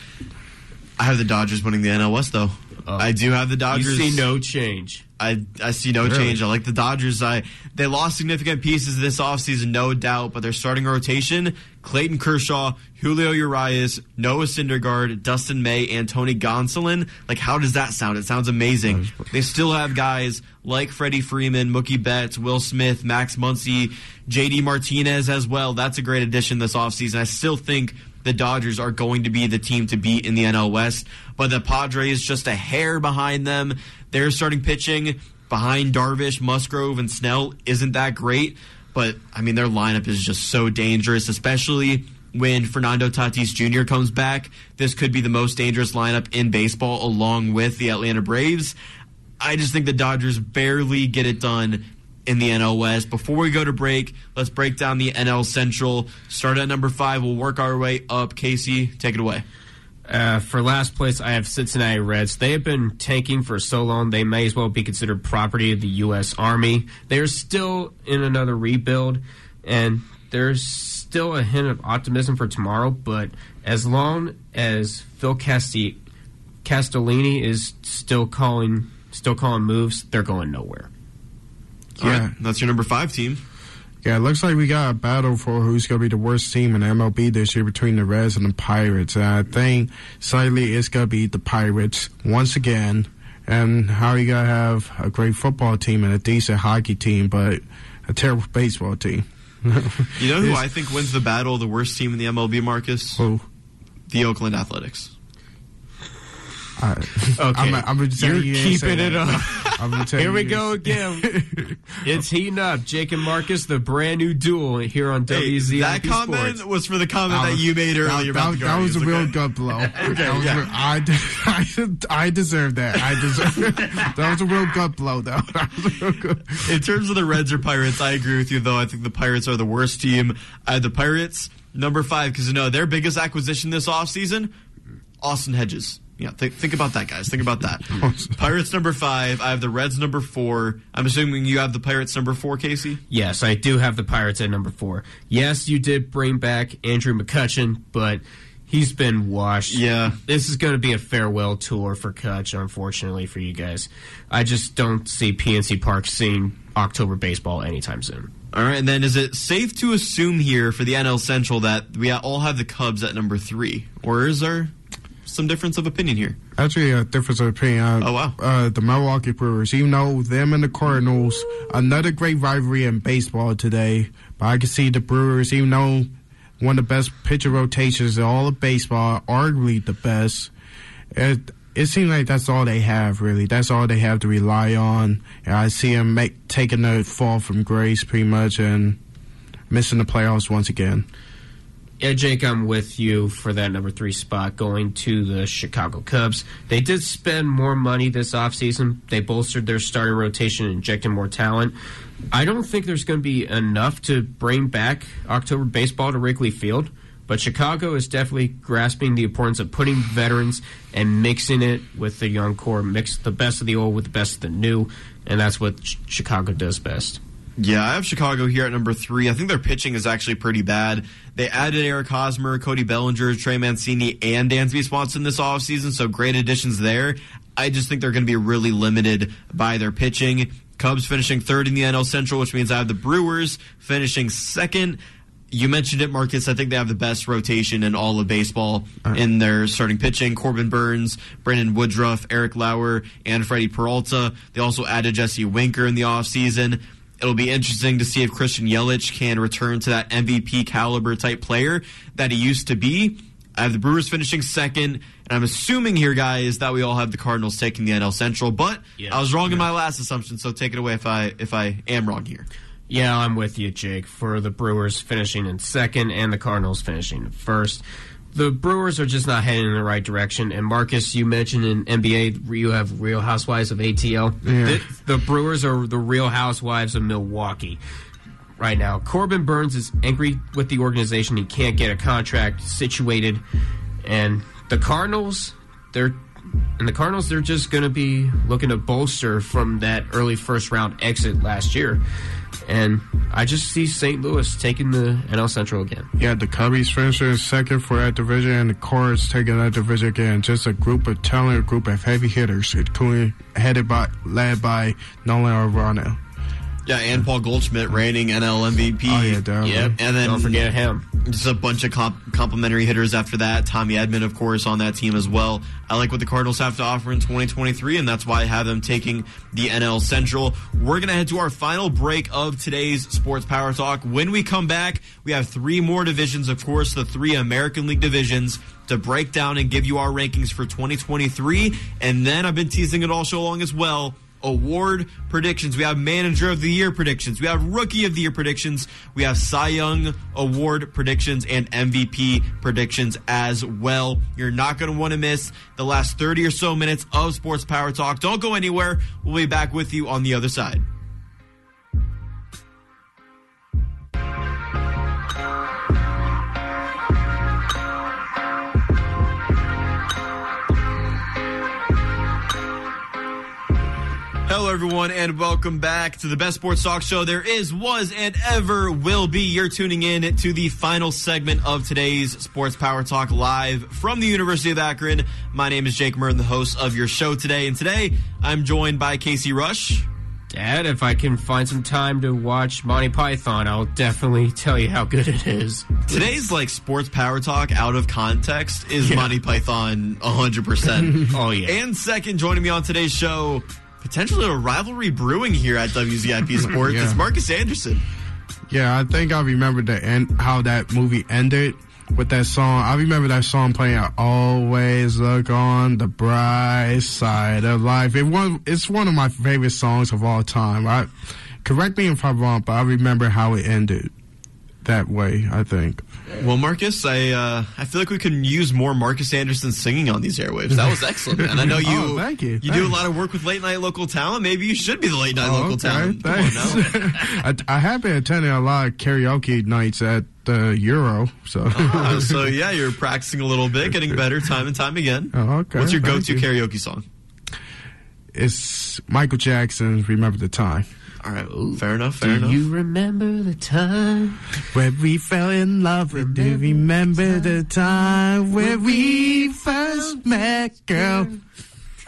I have the Dodgers winning the NL West, though. Uh, I do have the Dodgers. You see no change. I, I see no really? change. I like the Dodgers. I they lost significant pieces this offseason, no doubt, but their starting rotation, Clayton Kershaw, Julio Urias, Noah Syndergaard, Dustin May, and Tony Gonsolin. Like, how does that sound? It sounds amazing. They still have guys like Freddie Freeman, Mookie Betts, Will Smith, Max Muncy, JD Martinez as well. That's a great addition this offseason. I still think the Dodgers are going to be the team to beat in the NL West, but the Padres just a hair behind them. They're starting pitching behind Darvish, Musgrove, and Snell isn't that great, but I mean their lineup is just so dangerous, especially when Fernando Tatis Jr. comes back. This could be the most dangerous lineup in baseball, along with the Atlanta Braves. I just think the Dodgers barely get it done in the NL West. Before we go to break, let's break down the NL Central. Start at number five. We'll work our way up. Casey, take it away. Uh, for last place, I have Cincinnati Reds. They have been tanking for so long, they may as well be considered property of the U.S. Army. They are still in another rebuild, and there's still a hint of optimism for tomorrow. But as long as Phil Castellini is still calling, still calling moves, they're going nowhere. Yeah, right, that's your number five team. Yeah, it looks like we got a battle for who's going to be the worst team in MLB this year between the Reds and the Pirates. And I think slightly it's going to be the Pirates once again. And how you going to have a great football team and a decent hockey team, but a terrible baseball team. you know who I think wins the battle, the worst team in the MLB, Marcus? Who? The Oakland Athletics. Right. Okay, I'm, I'm you're you keeping it that. up. here we go again. it's heating up. Jake and Marcus, the brand new duel here on hey, WZIP That comment Sports. was for the comment was, that you made earlier. That, that, that was a okay? real gut blow. okay, yeah. I, I, I deserve that. I deserve. that was a real gut blow, though. In terms of the Reds or Pirates, I agree with you. Though I think the Pirates are the worst team. I had the Pirates number five because you know their biggest acquisition this offseason, Austin Hedges Yeah, th- think about that, guys. Think about that. Pirates number five. I have the Reds number four. I'm assuming you have the Pirates number four, Casey. Yes, I do have the Pirates at number four. Yes, you did bring back Andrew McCutchen, but he's been washed. Yeah. This is going to be a farewell tour for Cutch, unfortunately for you guys. I just don't see PNC Park seeing October baseball anytime soon. All right, and then is it safe to assume here for the NL Central that we all have the Cubs at number three, or is there some difference of opinion here? Actually, a difference of opinion. Oh wow! Uh, the Milwaukee Brewers, even though them and the Cardinals, another great rivalry in baseball today. But I can see the Brewers, even though one of the best pitcher rotations in all of baseball, arguably the best. It, it seems like that's all they have, really. That's all they have to rely on. And I see them make, taking the fall from grace pretty much and missing the playoffs once again. Yeah, Jake, I'm with you for that number three spot going to the Chicago Cubs. They did spend more money this offseason. They bolstered their starting rotation and injected more talent. I don't think there's going to be enough to bring back October baseball to Wrigley Field, but Chicago is definitely grasping the importance of putting veterans and mixing it with the young core, mix the best of the old with the best of the new, and that's what Chicago does best. Yeah, I have Chicago here at number three. I think their pitching is actually pretty bad. They added Eric Hosmer, Cody Bellinger, Trey Mancini, and Dansby Swanson this offseason, so great additions there. I just think they're going to be really limited by their pitching. Cubs finishing third in the NL Central, which means I have the Brewers finishing second. You mentioned it, Marcus. I think they have the best rotation in all of baseball uh-huh. in their starting pitching. Corbin Burnes, Brandon Woodruff, Eric Lauer, and Freddy Peralta. They also added Jesse Winker in the offseason. It'll be interesting to see if Christian Yelich can return to that MVP caliber type player that he used to be. I have the Brewers finishing second, and I'm assuming here, guys, that we all have the Cardinals taking the NL Central. But yeah, I was wrong yeah. in my last assumption, so take it away if I if I am wrong here. Yeah, I'm with you, Jake. For the Brewers finishing in second and the Cardinals finishing first the Brewers are just not heading in the right direction. And Marcus, you mentioned in NBA, you have Real Housewives of ATL. Yeah. The, the, Brewers are the Real Housewives of Milwaukee right now. Corbin Burnes is angry with the organization. He can't get a contract situated, and the Cardinals, they're and the Cardinals, they're just going to be looking to bolster from that early first round exit last year. And I just see St. Louis taking the NL Central again. Yeah, the Cubbies finishing second for that division, and the Cards taking that division again. Just a group of talented group of heavy hitters, including headed by led by Nolan Arenado. Yeah, and Paul Goldschmidt reigning NL MVP. Oh yeah, definitely. Yep, and then don't forget him. Just a bunch of comp- complimentary hitters after that. Tommy Edman, of course, on that team as well. I like what the Cardinals have to offer in 2023, and that's why I have them taking the NL Central. We're gonna head to our final break of today's Sports Power Talk. When we come back, we have three more divisions, of course, the three American League divisions to break down and give you our rankings for 2023. And then I've been teasing it all so long as well award predictions. We have manager of the year predictions. We have rookie of the year predictions. We have Cy Young award predictions and MVP predictions as well. You're not going to want to miss the last 30 or so minutes of Sports Power Talk. Don't go anywhere. We'll be back with you on the other side. Hello, everyone, and welcome back to the best sports talk show there is, was, and ever will be. You're tuning in to the final segment of today's Sports Power Talk live from the University of Akron. My name is Jake Murn, the host of your show today, and today I'm joined by Casey Rush. Dad, if I can find some time to watch Monty Python, I'll definitely tell you how good it is. Today's like sports power talk out of context is yeah. Monty Python 100%. oh, yeah. And second, joining me on today's show, potentially a rivalry brewing here at WZIP Sports. yeah. It's Marcus Anderson. Yeah, I think I remember the end how that movie ended with that song. I remember that song playing. I always look on the bright side of life. It was it's one of my favorite songs of all time. I correct me if I'm wrong, but I remember how it ended that way. I think. Well, Marcus, I uh, I feel like we can use more Marcus Anderson singing on these airwaves. That was excellent, and I know you. oh, thank you. You Thanks. do a lot of work with late night local talent. Maybe you should be the late night oh, local okay. talent. Thanks. I, I have been attending a lot of karaoke nights at the Euro. So, Ah, so yeah, you're practicing a little bit, getting better time and time again. Oh, okay. What's your go-to you. karaoke song? it's Michael Jackson's "Remember the Time." All right, fair enough. Fair Do enough. you remember the time? Where we fell in love with Do you remember the time where we first met, girl?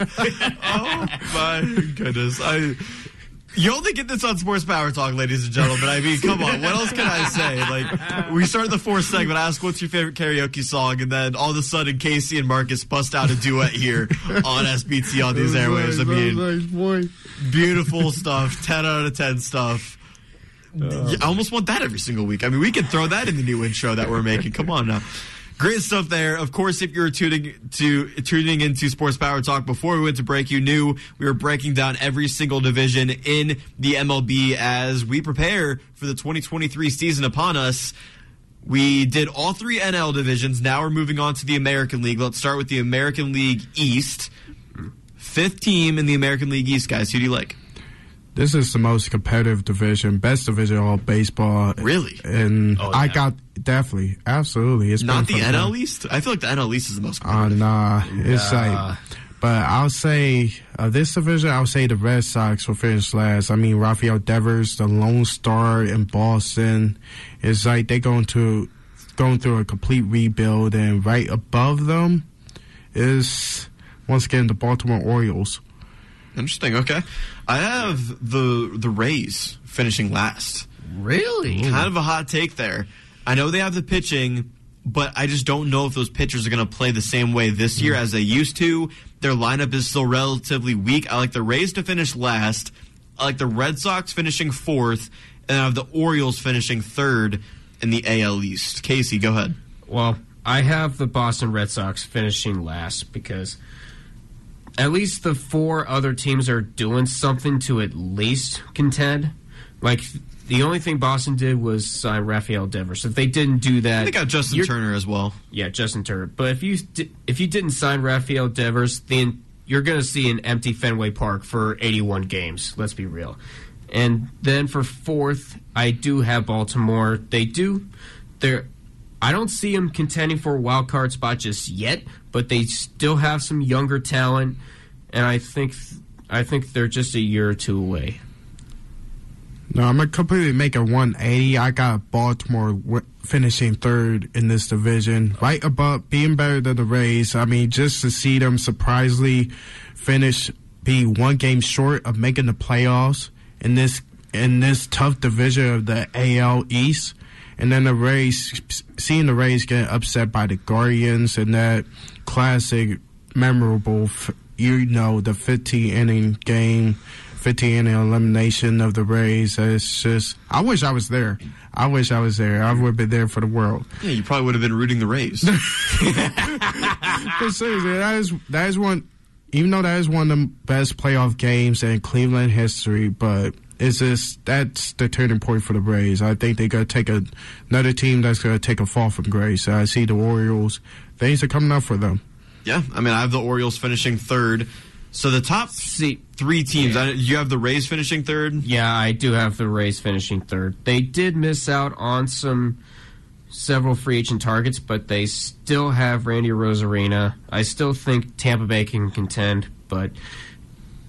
oh my goodness! I you only get this on Sports Power Talk, ladies and gentlemen. I mean, come on, what else can I say? Like, we start the fourth segment. I ask, "What's your favorite karaoke song?" And then all of a sudden, Casey and Marcus bust out a duet here on SBT on these airwaves. I mean, beautiful stuff. Ten out of ten stuff. Yeah, I almost want that every single week. I mean, we could throw that in the new intro that we're making. Come on now. Great stuff there. Of course, if you're tuning to tuning into Sports Power Talk before we went to break, you knew we were breaking down every single division in the MLB as we prepare for the 2023 season upon us. We did all three NL divisions. Now we're moving on to the American League. Let's start with the American League East. Fifth team in the American League East, guys. Who do you like? This is the most competitive division, best division of all baseball. Really? And Oh, I got definitely, absolutely. It's Not the. NL East. I feel like the NL East is the most. Uh, nah, it's Nah. like, but I'll say uh, this division. I'll say the Red Sox will finish last. I mean, Rafael Devers, the Lone Star in Boston, it's like they're going to going through a complete rebuild, and right above them is once again the Baltimore Orioles. Interesting. Okay, I have the the Rays finishing last. Really? Kind of a hot take there. I know they have the pitching, but I just don't know if those pitchers are going to play the same way this year as they used to. Their lineup is still relatively weak. I like the Rays to finish last. I like the Red Sox finishing fourth, and I have the Orioles finishing third in the AL East. Casey, go ahead. Well, I have the Boston Red Sox finishing last because at least the four other teams are doing something to at least contend. Like the only thing Boston did was sign Rafael Devers. If they didn't do that, They got Justin Turner as well. Yeah, Justin Turner. But if you if you didn't sign Rafael Devers, then you're going to see an empty Fenway Park for 81 games. Let's be real. And then for fourth, I do have Baltimore. They do. They're. I don't see them contending for a wild card spot just yet, but they still have some younger talent, and I think I think they're just a year or two away. No, I'm gonna completely make a 180. I got Baltimore finishing third in this division, right above being better than the Rays. I mean, just to see them surprisingly finish, be one game short of making the playoffs in this in this tough division of the AL East, and then the Rays, seeing the Rays get upset by the Guardians and that classic, memorable, you know, the 15 inning game. 15 inning elimination of the Rays. It's just, I wish I was there. I wish I was there. I would have been there for the world. Yeah, you probably would have been rooting the Rays. but seriously, that is that is one. Even though that is one of the best playoff games in Cleveland history, but it's just that's the turning point for the Rays. I think they're gonna take a, another team that's gonna take a fall from grace. I see the Orioles. Things are coming up for them. Yeah, I mean, I have the Orioles finishing third. So the top three teams, I, you have the Rays finishing third. Yeah, I do have the Rays finishing third. They did miss out on some several free agent targets, but they still have Randy Arozarena. I still think Tampa Bay can contend, but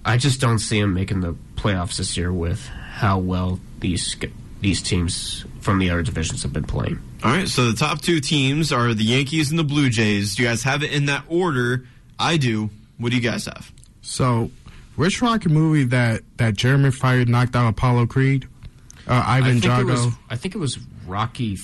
I just don't see them making the playoffs this year with how well these these teams from the other divisions have been playing. All right, so the top two teams are the Yankees and the Blue Jays. Do you guys have it in that order? I do. What do you guys have? So, which Rocky movie that that German fighter knocked out Apollo Creed? Uh, I Ivan think, it Drago. was, I think it was Rocky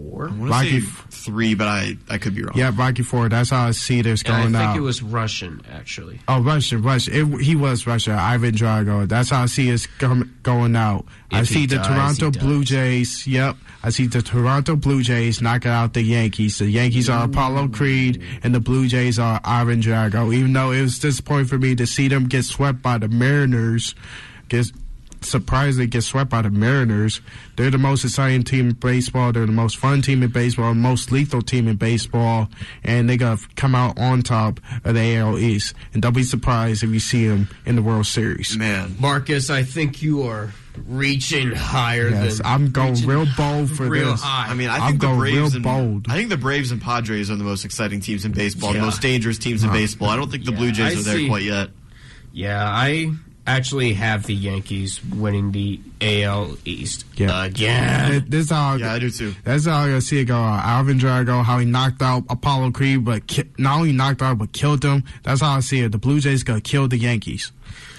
Four. I want to Rocky say three, but I, I could be wrong. Yeah, Rocky Four. That's how I see this And I think out. it was Russian, actually. Oh, Russian, Russian. It, he was Russian. Ivan Drago. That's how I see it com- going out. I If he see the dies, Toronto he Blue Jays. Yep. I see the Toronto Blue Jays knocking out the Yankees. The Yankees are Apollo Creed, and the Blue Jays are Ivan Drago. Even though it was disappointing for me to see them get swept by the Mariners, get surprised they get swept by the Mariners. They're the most exciting team in baseball. They're the most fun team in baseball, most lethal team in baseball, and they got to come out on top of the AL East. And don't be surprised if you see them in the World Series. Man, Marcus, I think you are reaching higher yes, than I'm going real bold for real this. high. I mean, I I'm think the going Braves real and bold. I think the Braves and Padres are the most exciting teams in baseball, the most dangerous teams in Uh, baseball. I don't think the yeah, Blue Jays I are there see. quite yet. Yeah, I actually have the Yankees winning the AL East Yeah. again. This is how Yeah, I do too. That's how I see it go. Uh, Alvin Drago, how he knocked out Apollo Creed, but ki- not only knocked out but killed him. That's how I see it. The Blue Jays gonna kill the Yankees.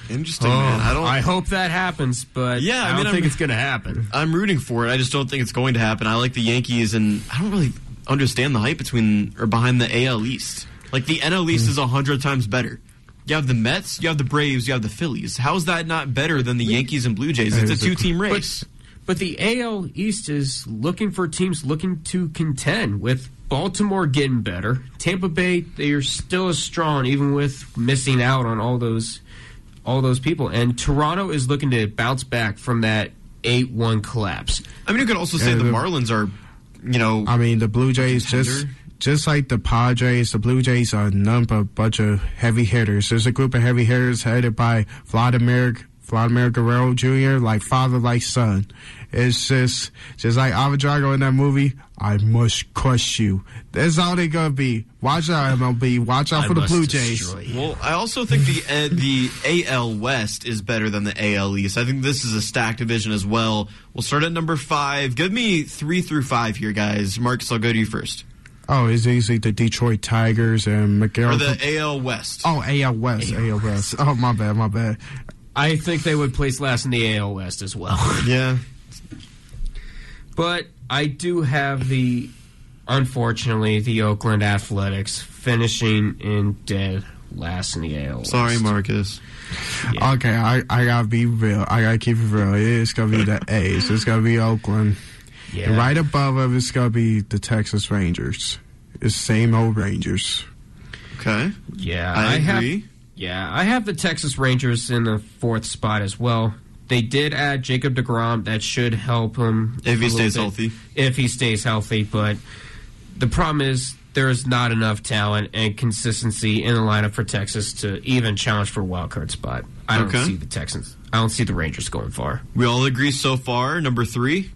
Interesting, man. I don't. Oh, I hope that happens, but Yeah, I I, don't think I'm- it's going to happen. I'm rooting for it. I just don't think it's going to happen. I like the Yankees, and I don't really understand the hype between or behind the AL East. Like the NL East is a hundred times better. You have the Mets, you have the Braves, you have the Phillies. How is that not better than the Yankees and Blue Jays? It's a two-team race. But the AL East is looking for teams looking to contend with Baltimore getting better. Tampa Bay, they are still as strong even with missing out on all those all those people. And Toronto is looking to bounce back from that 8-1 collapse. I mean, you could also say Yeah, the the- Marlins are, you know, I mean, the Blue Jays contender. just like the Padres, the Blue Jays are none but a bunch of heavy hitters. There's a group of heavy hitters headed by Vladimir Vladimir Guerrero Jr., like father, like son. It's just just like Alvin Drago in that movie. I must crush you. That's all they're gonna be. Watch out, MLB. Watch out I for the Blue Jays. you. Well, I also think the uh, the AL West is better than the AL East. I think this is a stacked division as well. We'll start at number five. Give me three through five here, guys. Marcus, I'll go to you first. Oh, it's easily the Detroit Tigers and Miguel. Or the AL West. oh, AL West, AL West. Oh, my bad, my bad. I think they would place last in the AL West as well. Yeah. But I do have the, unfortunately, the Oakland Athletics finishing in dead last in the AL. West. Sorry, Marcus. Okay, I, I gotta be real. I gotta keep it real. It's gonna be the A's. It's gonna be Oakland. Yeah. And right above it, it's gonna be the Texas Rangers. It's same old Rangers. Okay. Yeah, I have. agree. Yeah, I have the Texas Rangers in the fourth spot as well. They did add Jacob deGrom. That should help him If he stays bit. healthy. If he stays healthy, but the problem is there is not enough talent and consistency in the lineup for Texas to even challenge for a wild card spot. I don't Okay. see the Texans. I don't see the Rangers going far. We all agree so far. Number three.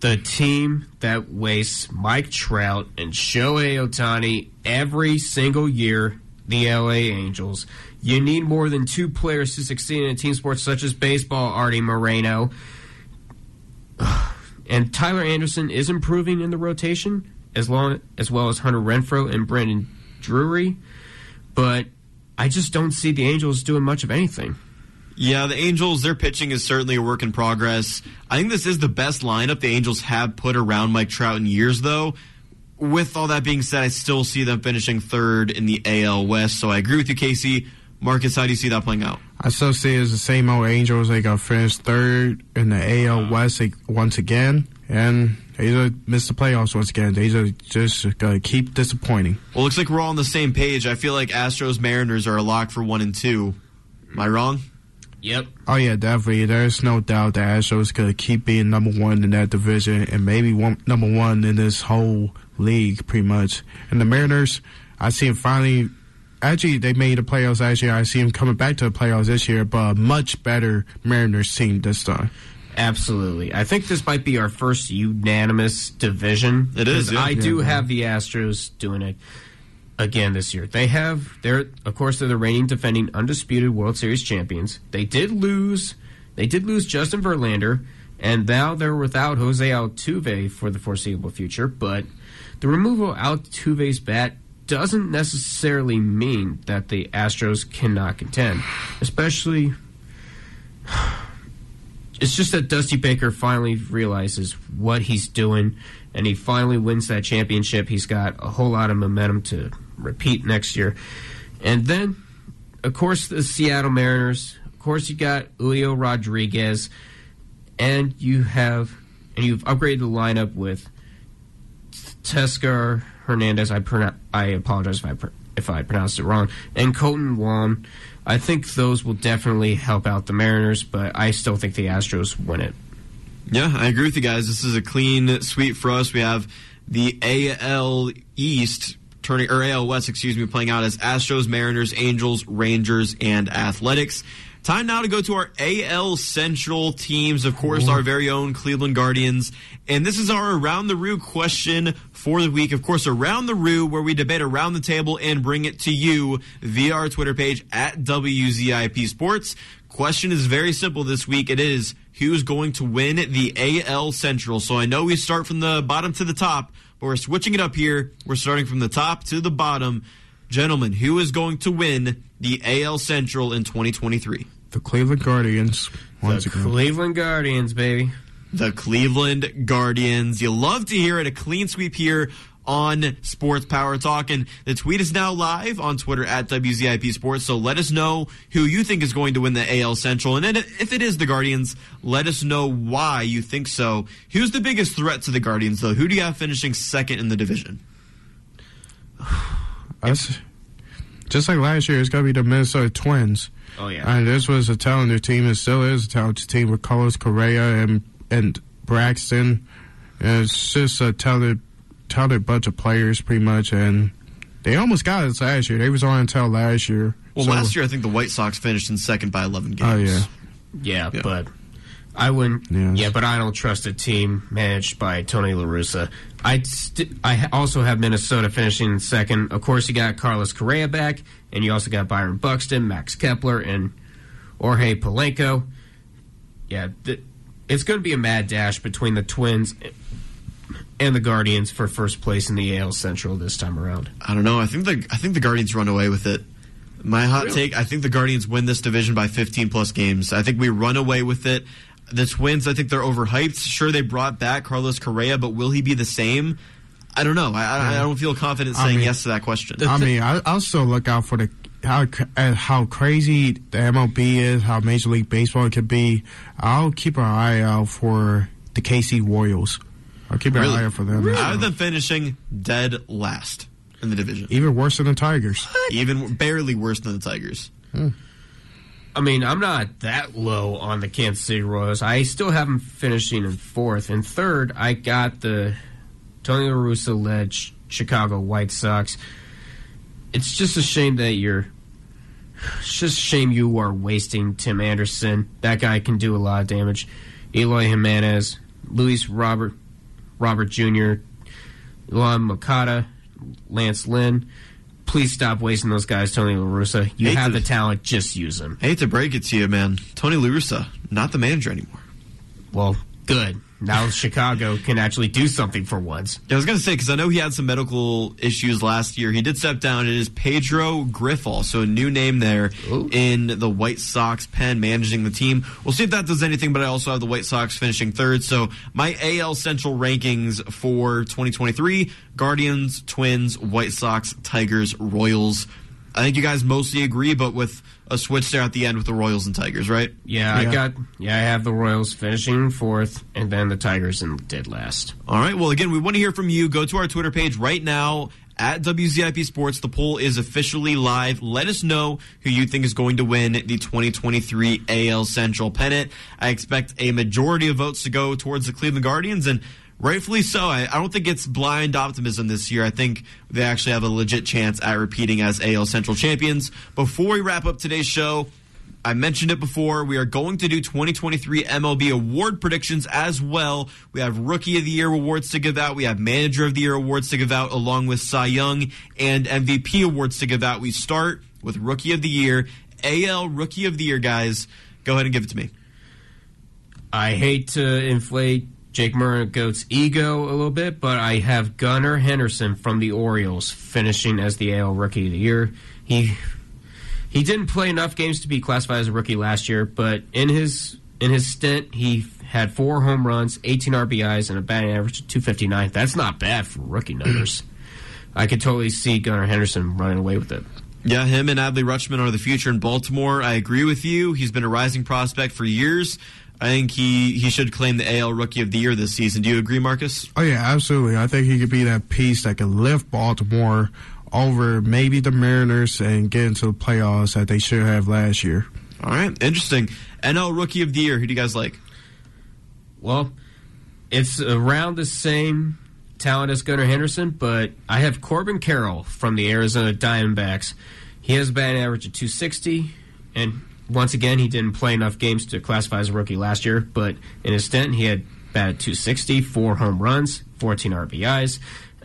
The team that wastes Mike Trout and Shohei Ohtani every single year, the LA Angels. You need more than two players to succeed in a team sport such as baseball, Arte Moreno. And Tyler Anderson is improving in the rotation, as long as well as Hunter Renfroe and Brandon Drury. But I just don't see the Angels doing much of anything. Yeah, the Angels, their pitching is certainly a work in progress. I think this is the best lineup the Angels have put around Mike Trout in years, though. With all that being said, I still see them finishing third in the AL West. So I agree with you, Casey. Marcus, how do you see that playing out? I still see it as the same old Angels. They got finished third in the AL West once again, and they just missed the playoffs once again. They just gonna keep disappointing. Well, looks like we're all on the same page. I feel like Astros Mariners are a lock for one and two. Am I wrong? Yep. Oh yeah, definitely. There's no doubt the Astros could keep being number one in that division and maybe one, number one in this whole league, pretty much. And the Mariners, I see them finally. Actually, they made the playoffs last year. I see them coming back to the playoffs this year, but a much better Mariners team this time. Absolutely. I think this might be our first unanimous division. It is. yeah. I do Yeah. have the Astros doing it again this year. They have they're of course they're the reigning defending undisputed World Series champions. They did lose they did lose Justin Verlander and now they're without Jose Altuve for the foreseeable future, but the removal of Altuve's bat doesn't necessarily mean that the Astros cannot contend, especially it's just that Dusty Baker finally realizes what he's doing and he finally wins that championship. He's got a whole lot of momentum to repeat next year. And then, of course, the Seattle Mariners. Of course, you got Julio Rodriguez. And you have, and you've upgraded the lineup with Teoscar Hernandez. I, pronoun- I apologize if I, pr- if I pronounced it wrong. And Kolten Wong. I think those will definitely help out the Mariners, but I still think the Astros win it. Yeah, I agree with you guys. This is a clean sweep for us. We have the AL East or AL West, excuse me, playing out as Astros, Mariners, Angels, Rangers, and Athletics. Time now to go to our AL Central teams. Of course, our very own Cleveland Guardians. And this is our Around the Roo question for the week. Of course, Around the Roo, where we debate around the table and bring it to you via our Twitter page at WZIP Sports. Question is very simple this week. It is who's going to win the AL Central. So I know we start from the bottom to the top, but we're switching it up here. We're starting from the top to the bottom. Gentlemen, who is going to win the AL Central in 2023? The Cleveland Guardians. Once the again. Cleveland Guardians, baby. The Cleveland Guardians. You love to hear it. A clean sweep here on Sports Power Talk. And the tweet is now live on Twitter at WZIP Sports. So let us know who you think is going to win the AL Central. And if it is the Guardians, let us know why you think so. Who's the biggest threat to the Guardians, though? Who do you have finishing second in the division? Us, just like last year, it's going to be the Minnesota Twins. Oh yeah. And this was a talented team. It still is a talented team with Carlos Correa and and Buxton. And it's just a talented, talented bunch of players, pretty much. And they almost got us last year. They was on until last year. Well, So- last year I think the White Sox finished in second by 11 games. Oh yeah. Yeah, Yeah. but I wouldn't. Yes. Yeah, but I don't trust a team managed by Tony La Russa. I st- I also have Minnesota finishing second. Of course, you got Carlos Correa back, and you also got Byron Buxton, Max Kepler, and Jorge Polanco. Yeah, th- it's going to be a mad dash between the Twins and the Guardians for first place in the AL Central this time around. I don't know. I think the I think the Guardians run away with it. My hot Really? take: I think the Guardians win this division by 15 plus games. I think we run away with it. The Twins, I think they're overhyped. Sure, they brought back Carlos Correa, but will he be the same? I don't know. I, I, I don't feel confident I saying mean- yes to that question. I mean, I, I'll still look out for the how at how crazy the MLB is, how Major League Baseball could be. I'll keep an eye out for the KC Royals. I'll keep an Really? eye out for them. I have them finishing dead last in the division, Even worse than the Tigers. even barely worse than the Tigers. Hmm. I mean, I'm not that low on the Kansas City Royals. I still have them finishing in fourth. And third, I got the Tony La Russa led Chicago White Sox. It's just a shame that you're. It's just a shame you are wasting Tim Anderson. That guy can do a lot of damage. Eloy Jimenez, Luis Robert, Robert Jr., Yoán Moncada, Lance Lynn. Please stop wasting those guys, Tony La Russa. You Hate have to- the talent, just use them. I hate to break it to you, man. Tony La Russa, not the manager anymore. Well, good. Now Chicago can actually do something for once. Yeah, I was going to say because I know he had some medical issues last year. He did step down. It is Pedro Grifol, so a new name there in the White Sox pen, managing the team. We'll see if that does anything. But I also have the White Sox finishing third. So my AL Central rankings for 2023: Guardians, Twins, White Sox, Tigers, Royals. I think you guys mostly agree, but with a switch there at the end with the Royals and Tigers, right? Yeah, I got. Yeah, I have the Royals finishing fourth, and then the Tigers in dead last. All right. Well, again, we want to hear from you. Go to our Twitter page right now at WZIP Sports. The poll is officially live. Let us know who you think is going to win the 2023 AL Central pennant. I expect a majority of votes to go towards the Cleveland Guardians, and rightfully so. I, I don't think it's blind optimism this year. I think they actually have a legit chance at repeating as AL Central champions. Before we wrap up today's show, I mentioned it before. We are going to do 2023 MLB award predictions as well. We have Rookie of the Year awards to give out. We have Manager of the Year awards to give out, along with Cy Young and MVP awards to give out. We start with Rookie of the Year. AL Rookie of the Year, guys. Go ahead and give it to me. I hate to inflate Jake Goat's ego a little bit, but I have Gunnar Henderson from the Orioles finishing as the AL Rookie of the Year. He he didn't play enough games to be classified as a rookie last year, but in his in his stint, he had four home runs, 18 RBIs, and a batting average of 259. That's not bad for rookie numbers. I could totally see Gunnar Henderson running away with it. Yeah, him and Adley Rutschman are the future in Baltimore. I agree with you. He's been a rising prospect for years. I think he, he should claim the AL Rookie of the Year this season. Do you agree, Marcus? Oh yeah, absolutely. I think he could be that piece that could lift Baltimore over maybe the Mariners and get into the playoffs that they should have last year. All right, interesting. NL Rookie of the Year. Who do you guys like? Well, it's around the same talent as Gunnar Henderson, but I have Corbin Carroll from the Arizona Diamondbacks. He has a batting average of 260, and once again, he didn't play enough games to classify as a rookie last year, but in his stint, he had batted 260, four home runs, 14 RBIs,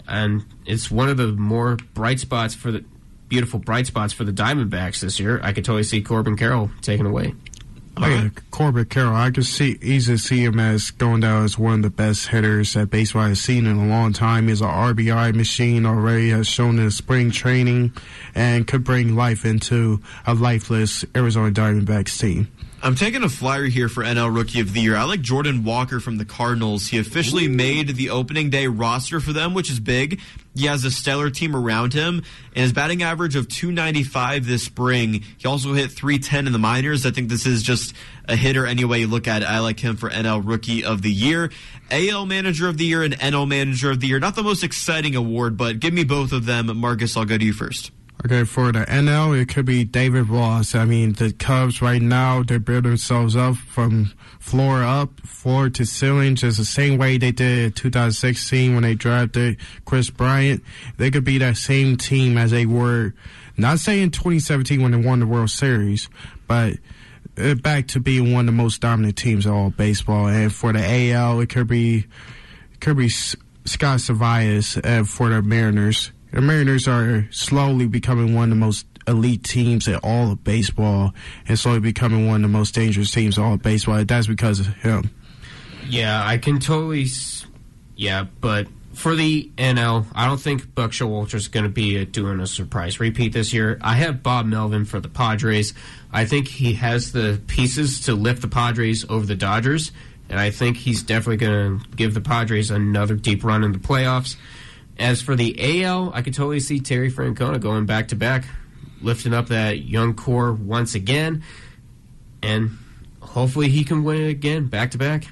and it's one of the more bright spots for the beautiful bright spots for the Diamondbacks this year. I could totally see Corbin Carroll taken away. Yeah, Corbin Carroll, I can see easily see him as going down as one of the best hitters that baseball has seen in a long time. He's an RBI machine already, has shown in spring training, and could bring life into a lifeless Arizona Diamondbacks team. I'm taking a flyer here for NL Rookie of the Year. I like Jordan Walker from the Cardinals. He officially made the opening day roster for them, which is big. He has a stellar team around him, and his batting average of 295 this spring. He also hit 310 in the minors. I think this is just a hitter any way you look at it. I like him for NL Rookie of the Year. AL Manager of the Year and NL Manager of the Year. Not the most exciting award, but give me both of them. Marcus, I'll go to you first. Okay, for the NL, it could be David Ross. I mean, the Cubs right now, they're building themselves up from floor up, floor to ceiling, just the same way they did in 2016 when they drafted Kris Bryant. They could be that same team as they were, not saying 2017 when they won the World Series, but back to being one of the most dominant teams in all baseball. And for the AL, it could be, it could be Scott Servais uh, for the Mariners. The Mariners are slowly becoming one of the most elite teams in all of baseball and slowly becoming one of the most dangerous teams in all of baseball. That's because of him. Yeah, I can totally. Yeah, but for the NL, I don't think Buck Showalter is going to be a, doing a surprise repeat this year. I have Bob Melvin for the Padres. I think he has the pieces to lift the Padres over the Dodgers, and I think he's definitely going to give the Padres another deep run in the playoffs. As for the AL, I could totally see Terry Francona going back to back, lifting up that young core once again, and hopefully he can win it again back to back.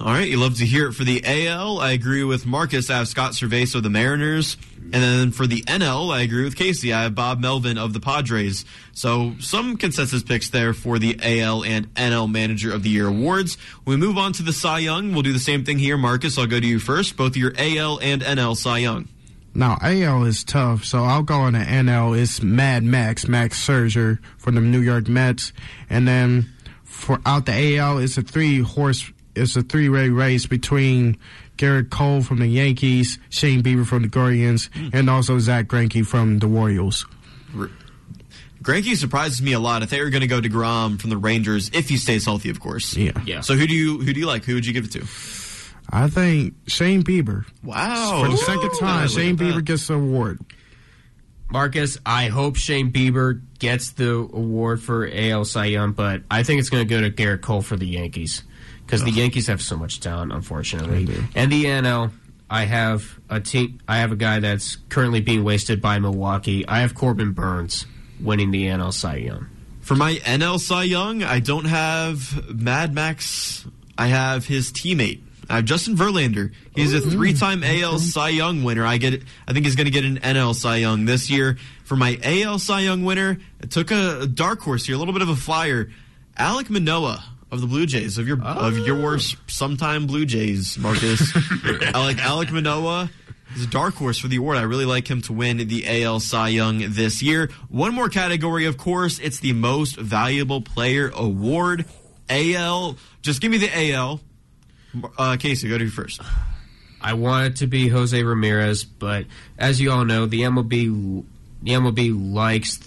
All right, you love to hear it for the AL. I agree with Marcus. I have Scott Servais of the Mariners. And then for the NL, I agree with Casey. I have Bob Melvin of the Padres. So some consensus picks there for the AL and NL Manager of the Year awards. we move on to the Cy Young, we'll do the same thing here. Marcus, I'll go to you first. Both your AL and NL Cy Young. Now AL is tough, so I'll go on the NL. It's Mad Max, Max Scherzer from the New York Mets, and then for out the AL, it's a three horse it's a three way race between Gerrit Cole from the Yankees, Shane Bieber from the Guardians, mm. and also Zack Greinke from the Royals. Greinke surprises me a lot. If they were going to go to Grom from the Rangers, if he stays healthy, of course. Yeah. Yeah. So who do you who do you like? Who would you give it to? I think Shane Bieber. Wow. For the second time, Shane Bieber gets the award. Marcus, I hope Shane Bieber gets the award for AL Cy Young, but I think it's going to go to Gerrit Cole for the Yankees because the Yankees have so much talent, unfortunately. And the NL, I have a team. I have a guy that's currently being wasted by Milwaukee. I have Corbin Burnes winning the NL Cy Young. For my NL Cy Young, I don't have Mad Max. I have his teammate. I have Justin Verlander. He's a three-time AL Cy Young winner. I get. I think he's going to get an NL Cy Young this year. For my AL Cy Young winner, I took a dark horse here, a little bit of a flyer. Alek Manoah of the Blue Jays of your oh. of your sometime Blue Jays, Marcus. I like Alek Manoah. He's a dark horse for the award. I really like him to win the AL Cy Young this year. One more category, of course, it's the most valuable player award. AL, just give me the AL. Uh, Casey, go to you first. I want it to be Jose Ramirez, but as you all know, the MLB the MLB likes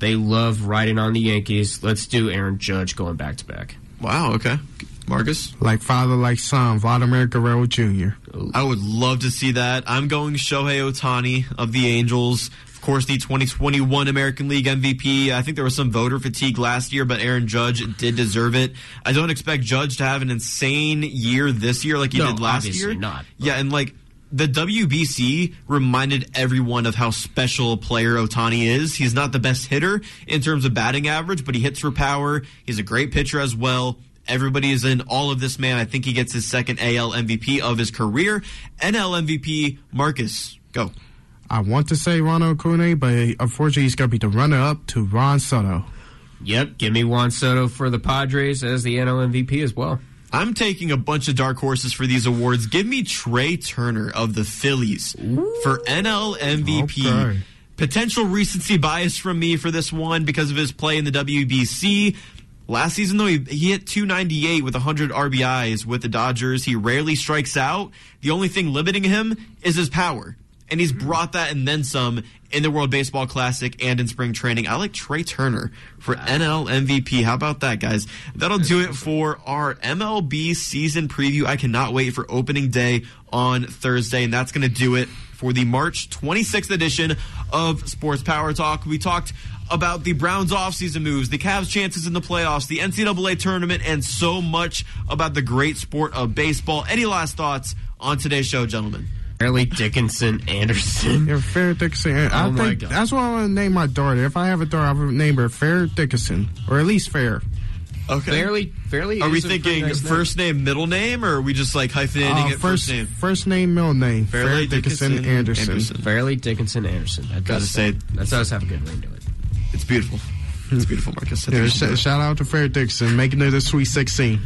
they love riding on the Yankees. Let's do Aaron Judge going back to back. Wow. Okay. Marcus? Like father, like son, Vladimir Guerrero Jr. I would love to see that. I'm going Shohei Ohtani of the Angels. Of course, the 2021 American League MVP. I think there was some voter fatigue last year, but Aaron Judge did deserve it. I don't expect Judge to have an insane year this year like he no, did last year. Not. Yeah, and like the WBC reminded everyone of how special a player Ohtani is. He's not the best hitter in terms of batting average, but he hits for power. He's a great pitcher as well. Everybody is in all of this man. I think he gets his second AL MVP of his career. NL MVP, Marcus, go. I want to say Ronald Acuna, but unfortunately, he's going to be the runner-up to Ron Soto. Yep, give me Juan Soto for the Padres as the NL MVP as well. I'm taking a bunch of dark horses for these awards. Give me Trea Turner of the Phillies Ooh. for NL MVP. Okay. Potential recency bias from me for this one because of his play in the WBC. Last season, though, he, he hit 298 with 100 RBIs with the Dodgers. He rarely strikes out. The only thing limiting him is his power and he's mm-hmm. brought that and then some in the World Baseball Classic and in spring training. I like Trea Turner for NL MVP. How about that, guys? That'll do it for our MLB season preview. I cannot wait for opening day on Thursday, and that's going to do it for the March 26th edition of Sports Power Talk. We talked about the Browns offseason moves, the Cavs' chances in the playoffs, the NCAA tournament, and so much about the great sport of baseball. Any last thoughts on today's show, gentlemen? Fairleigh Dickinson Anderson. Yeah, Fair Dickinson. Oh I think God. that's what I want to name my daughter. If I have a daughter, I would name her Fair Dickinson, or at least Fair. Okay. Fairly, fairly. Are we thinking nice first name. name, middle name, or are we just like hyphenating uh, it first, first name? First name, middle name. Fairleigh Dickinson, Dickinson Anderson. Anderson. Fairleigh Dickinson Anderson. That Gotta does say, that does have a good ring to it. It's beautiful. It's beautiful, Marcus. Yeah, sh- shout out to Fair Dickinson making it a Sweet 16.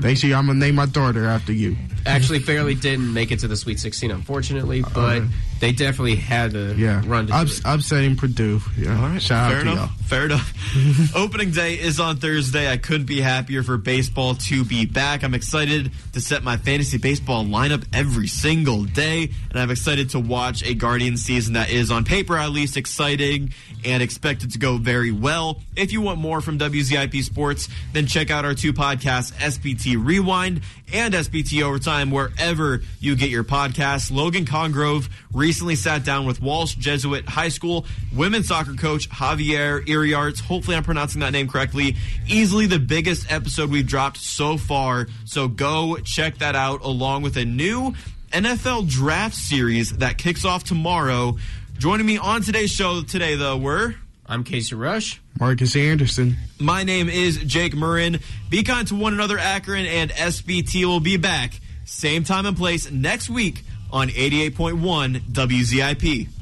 Thanks you. I'm gonna name my daughter after you. Actually, Fairly didn't make it to the Sweet 16, unfortunately, but uh, they definitely had to yeah. run to Ups, Upsetting Purdue. Yeah. All right. Shout Fair out to enough. y'all. Fair enough. Opening day is on Thursday. I couldn't be happier for baseball to be back. I'm excited to set my fantasy baseball lineup every single day, and I'm excited to watch a Guardian season that is, on paper at least, exciting and expected to go very well. If you want more from WZIP Sports, then check out our two podcasts, SPT Rewind and SPT Overtime, wherever you get your podcasts. Logan Congrove recently sat down with Walsh Jesuit High School women's soccer coach Javier Iriarts. Hopefully, I'm pronouncing that name correctly. Easily the biggest episode we've dropped so far. So go check that out along with a new NFL draft series that kicks off tomorrow. Joining me on today's show today, though, were. I'm Casey Rush. Marcus Anderson. My name is Jake Murrin. Be kind to one another, Akron, and SPT will be back same time and place next week on 88.1 WZIP.